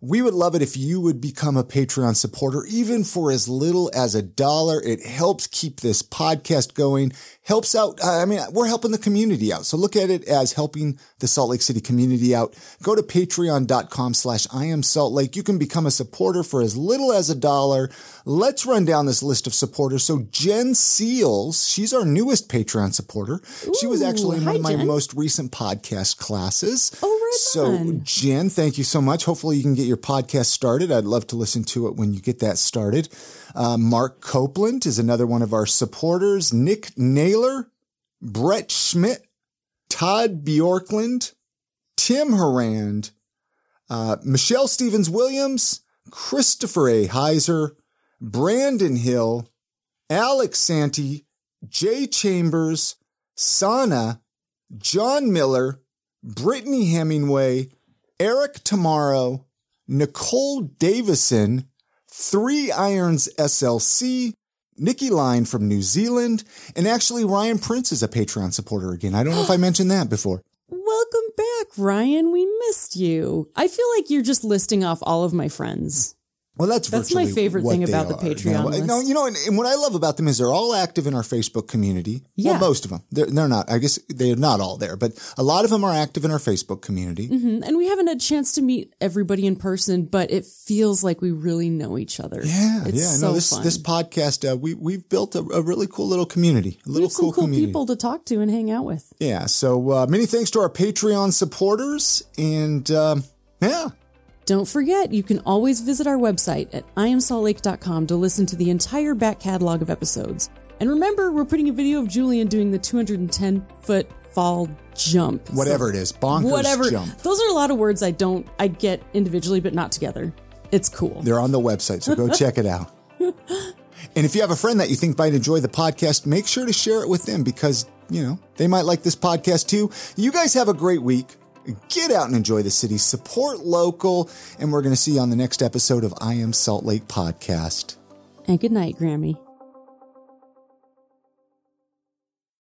Speaker 2: we would love it if you would become a Patreon supporter, even for as little as a dollar. It helps keep this podcast going, helps out. Uh, I mean, we're helping the community out. So look at it as helping the Salt Lake City community out. Go to patreon.com slash I am Salt Lake. You can become a supporter for as little as a dollar. Let's run down this list of supporters. So Jen Seals, she's our newest Patreon supporter. she was actually in
Speaker 1: hi,
Speaker 2: one of my
Speaker 1: Jen.
Speaker 2: most recent podcast classes.
Speaker 1: Oh, right
Speaker 2: So
Speaker 1: on.
Speaker 2: Jen, thank you so much. Hopefully you can get your podcast started. I'd love to listen to it when you get that started. Uh, Mark Copeland is another one of our supporters. Nick Naylor, Brett Schmidt, Todd Bjorklund, Tim Harand, uh, Michelle Stevens Williams, Christopher A. Heiser, Brandon Hill, Alex Santi, Jay Chambers, Sana, John Miller, Brittany Hemingway, Eric Tomorrow, Nicole Davison, Three Irons SLC, Nikki Line from New Zealand, and actually Ryan Prince is a Patreon supporter again. I don't know if I mentioned that before.
Speaker 1: Welcome back, Ryan. We missed you. I feel like you're just listing off all of my friends.
Speaker 2: Well, that's
Speaker 1: That's my favorite thing about the
Speaker 2: are.
Speaker 1: Patreon
Speaker 2: No, you know, and, and what I love about them is they're all active in our Facebook community.
Speaker 1: Yeah.
Speaker 2: Well, most of them. They're, they're not. I guess they're not all there, but a lot of them are active in our Facebook community.
Speaker 1: Mhm. And we haven't had a chance to meet everybody in person, but it feels like we really know each other.
Speaker 2: Yeah,
Speaker 1: it's
Speaker 2: yeah.
Speaker 1: so
Speaker 2: no, this
Speaker 1: fun.
Speaker 2: this podcast, uh, we we've built a, a really cool little community, a little cool,
Speaker 1: cool
Speaker 2: community.
Speaker 1: people to talk to and hang out with.
Speaker 2: Yeah. So uh, many thanks to our Patreon supporters, and um, yeah,
Speaker 1: Don't forget, you can always visit our website at iamsaltlake.com to listen to the entire back catalog of episodes. And remember, we're putting a video of Julian doing the 210 foot fall jump.
Speaker 2: whatever it is, bonkers
Speaker 1: Whatever.
Speaker 2: jump.
Speaker 1: Those are a lot of words I don't, I get individually, but not together. It's cool.
Speaker 2: They're on the website, so go check it out. And if you have a friend that you think might enjoy the podcast, make sure to share it with them because, you know, they might like this podcast too. You guys have a great week. Get out and enjoy the city, support local, and we're going to see you on the next episode of I Am Salt Lake Podcast.
Speaker 1: And good night, Grammy.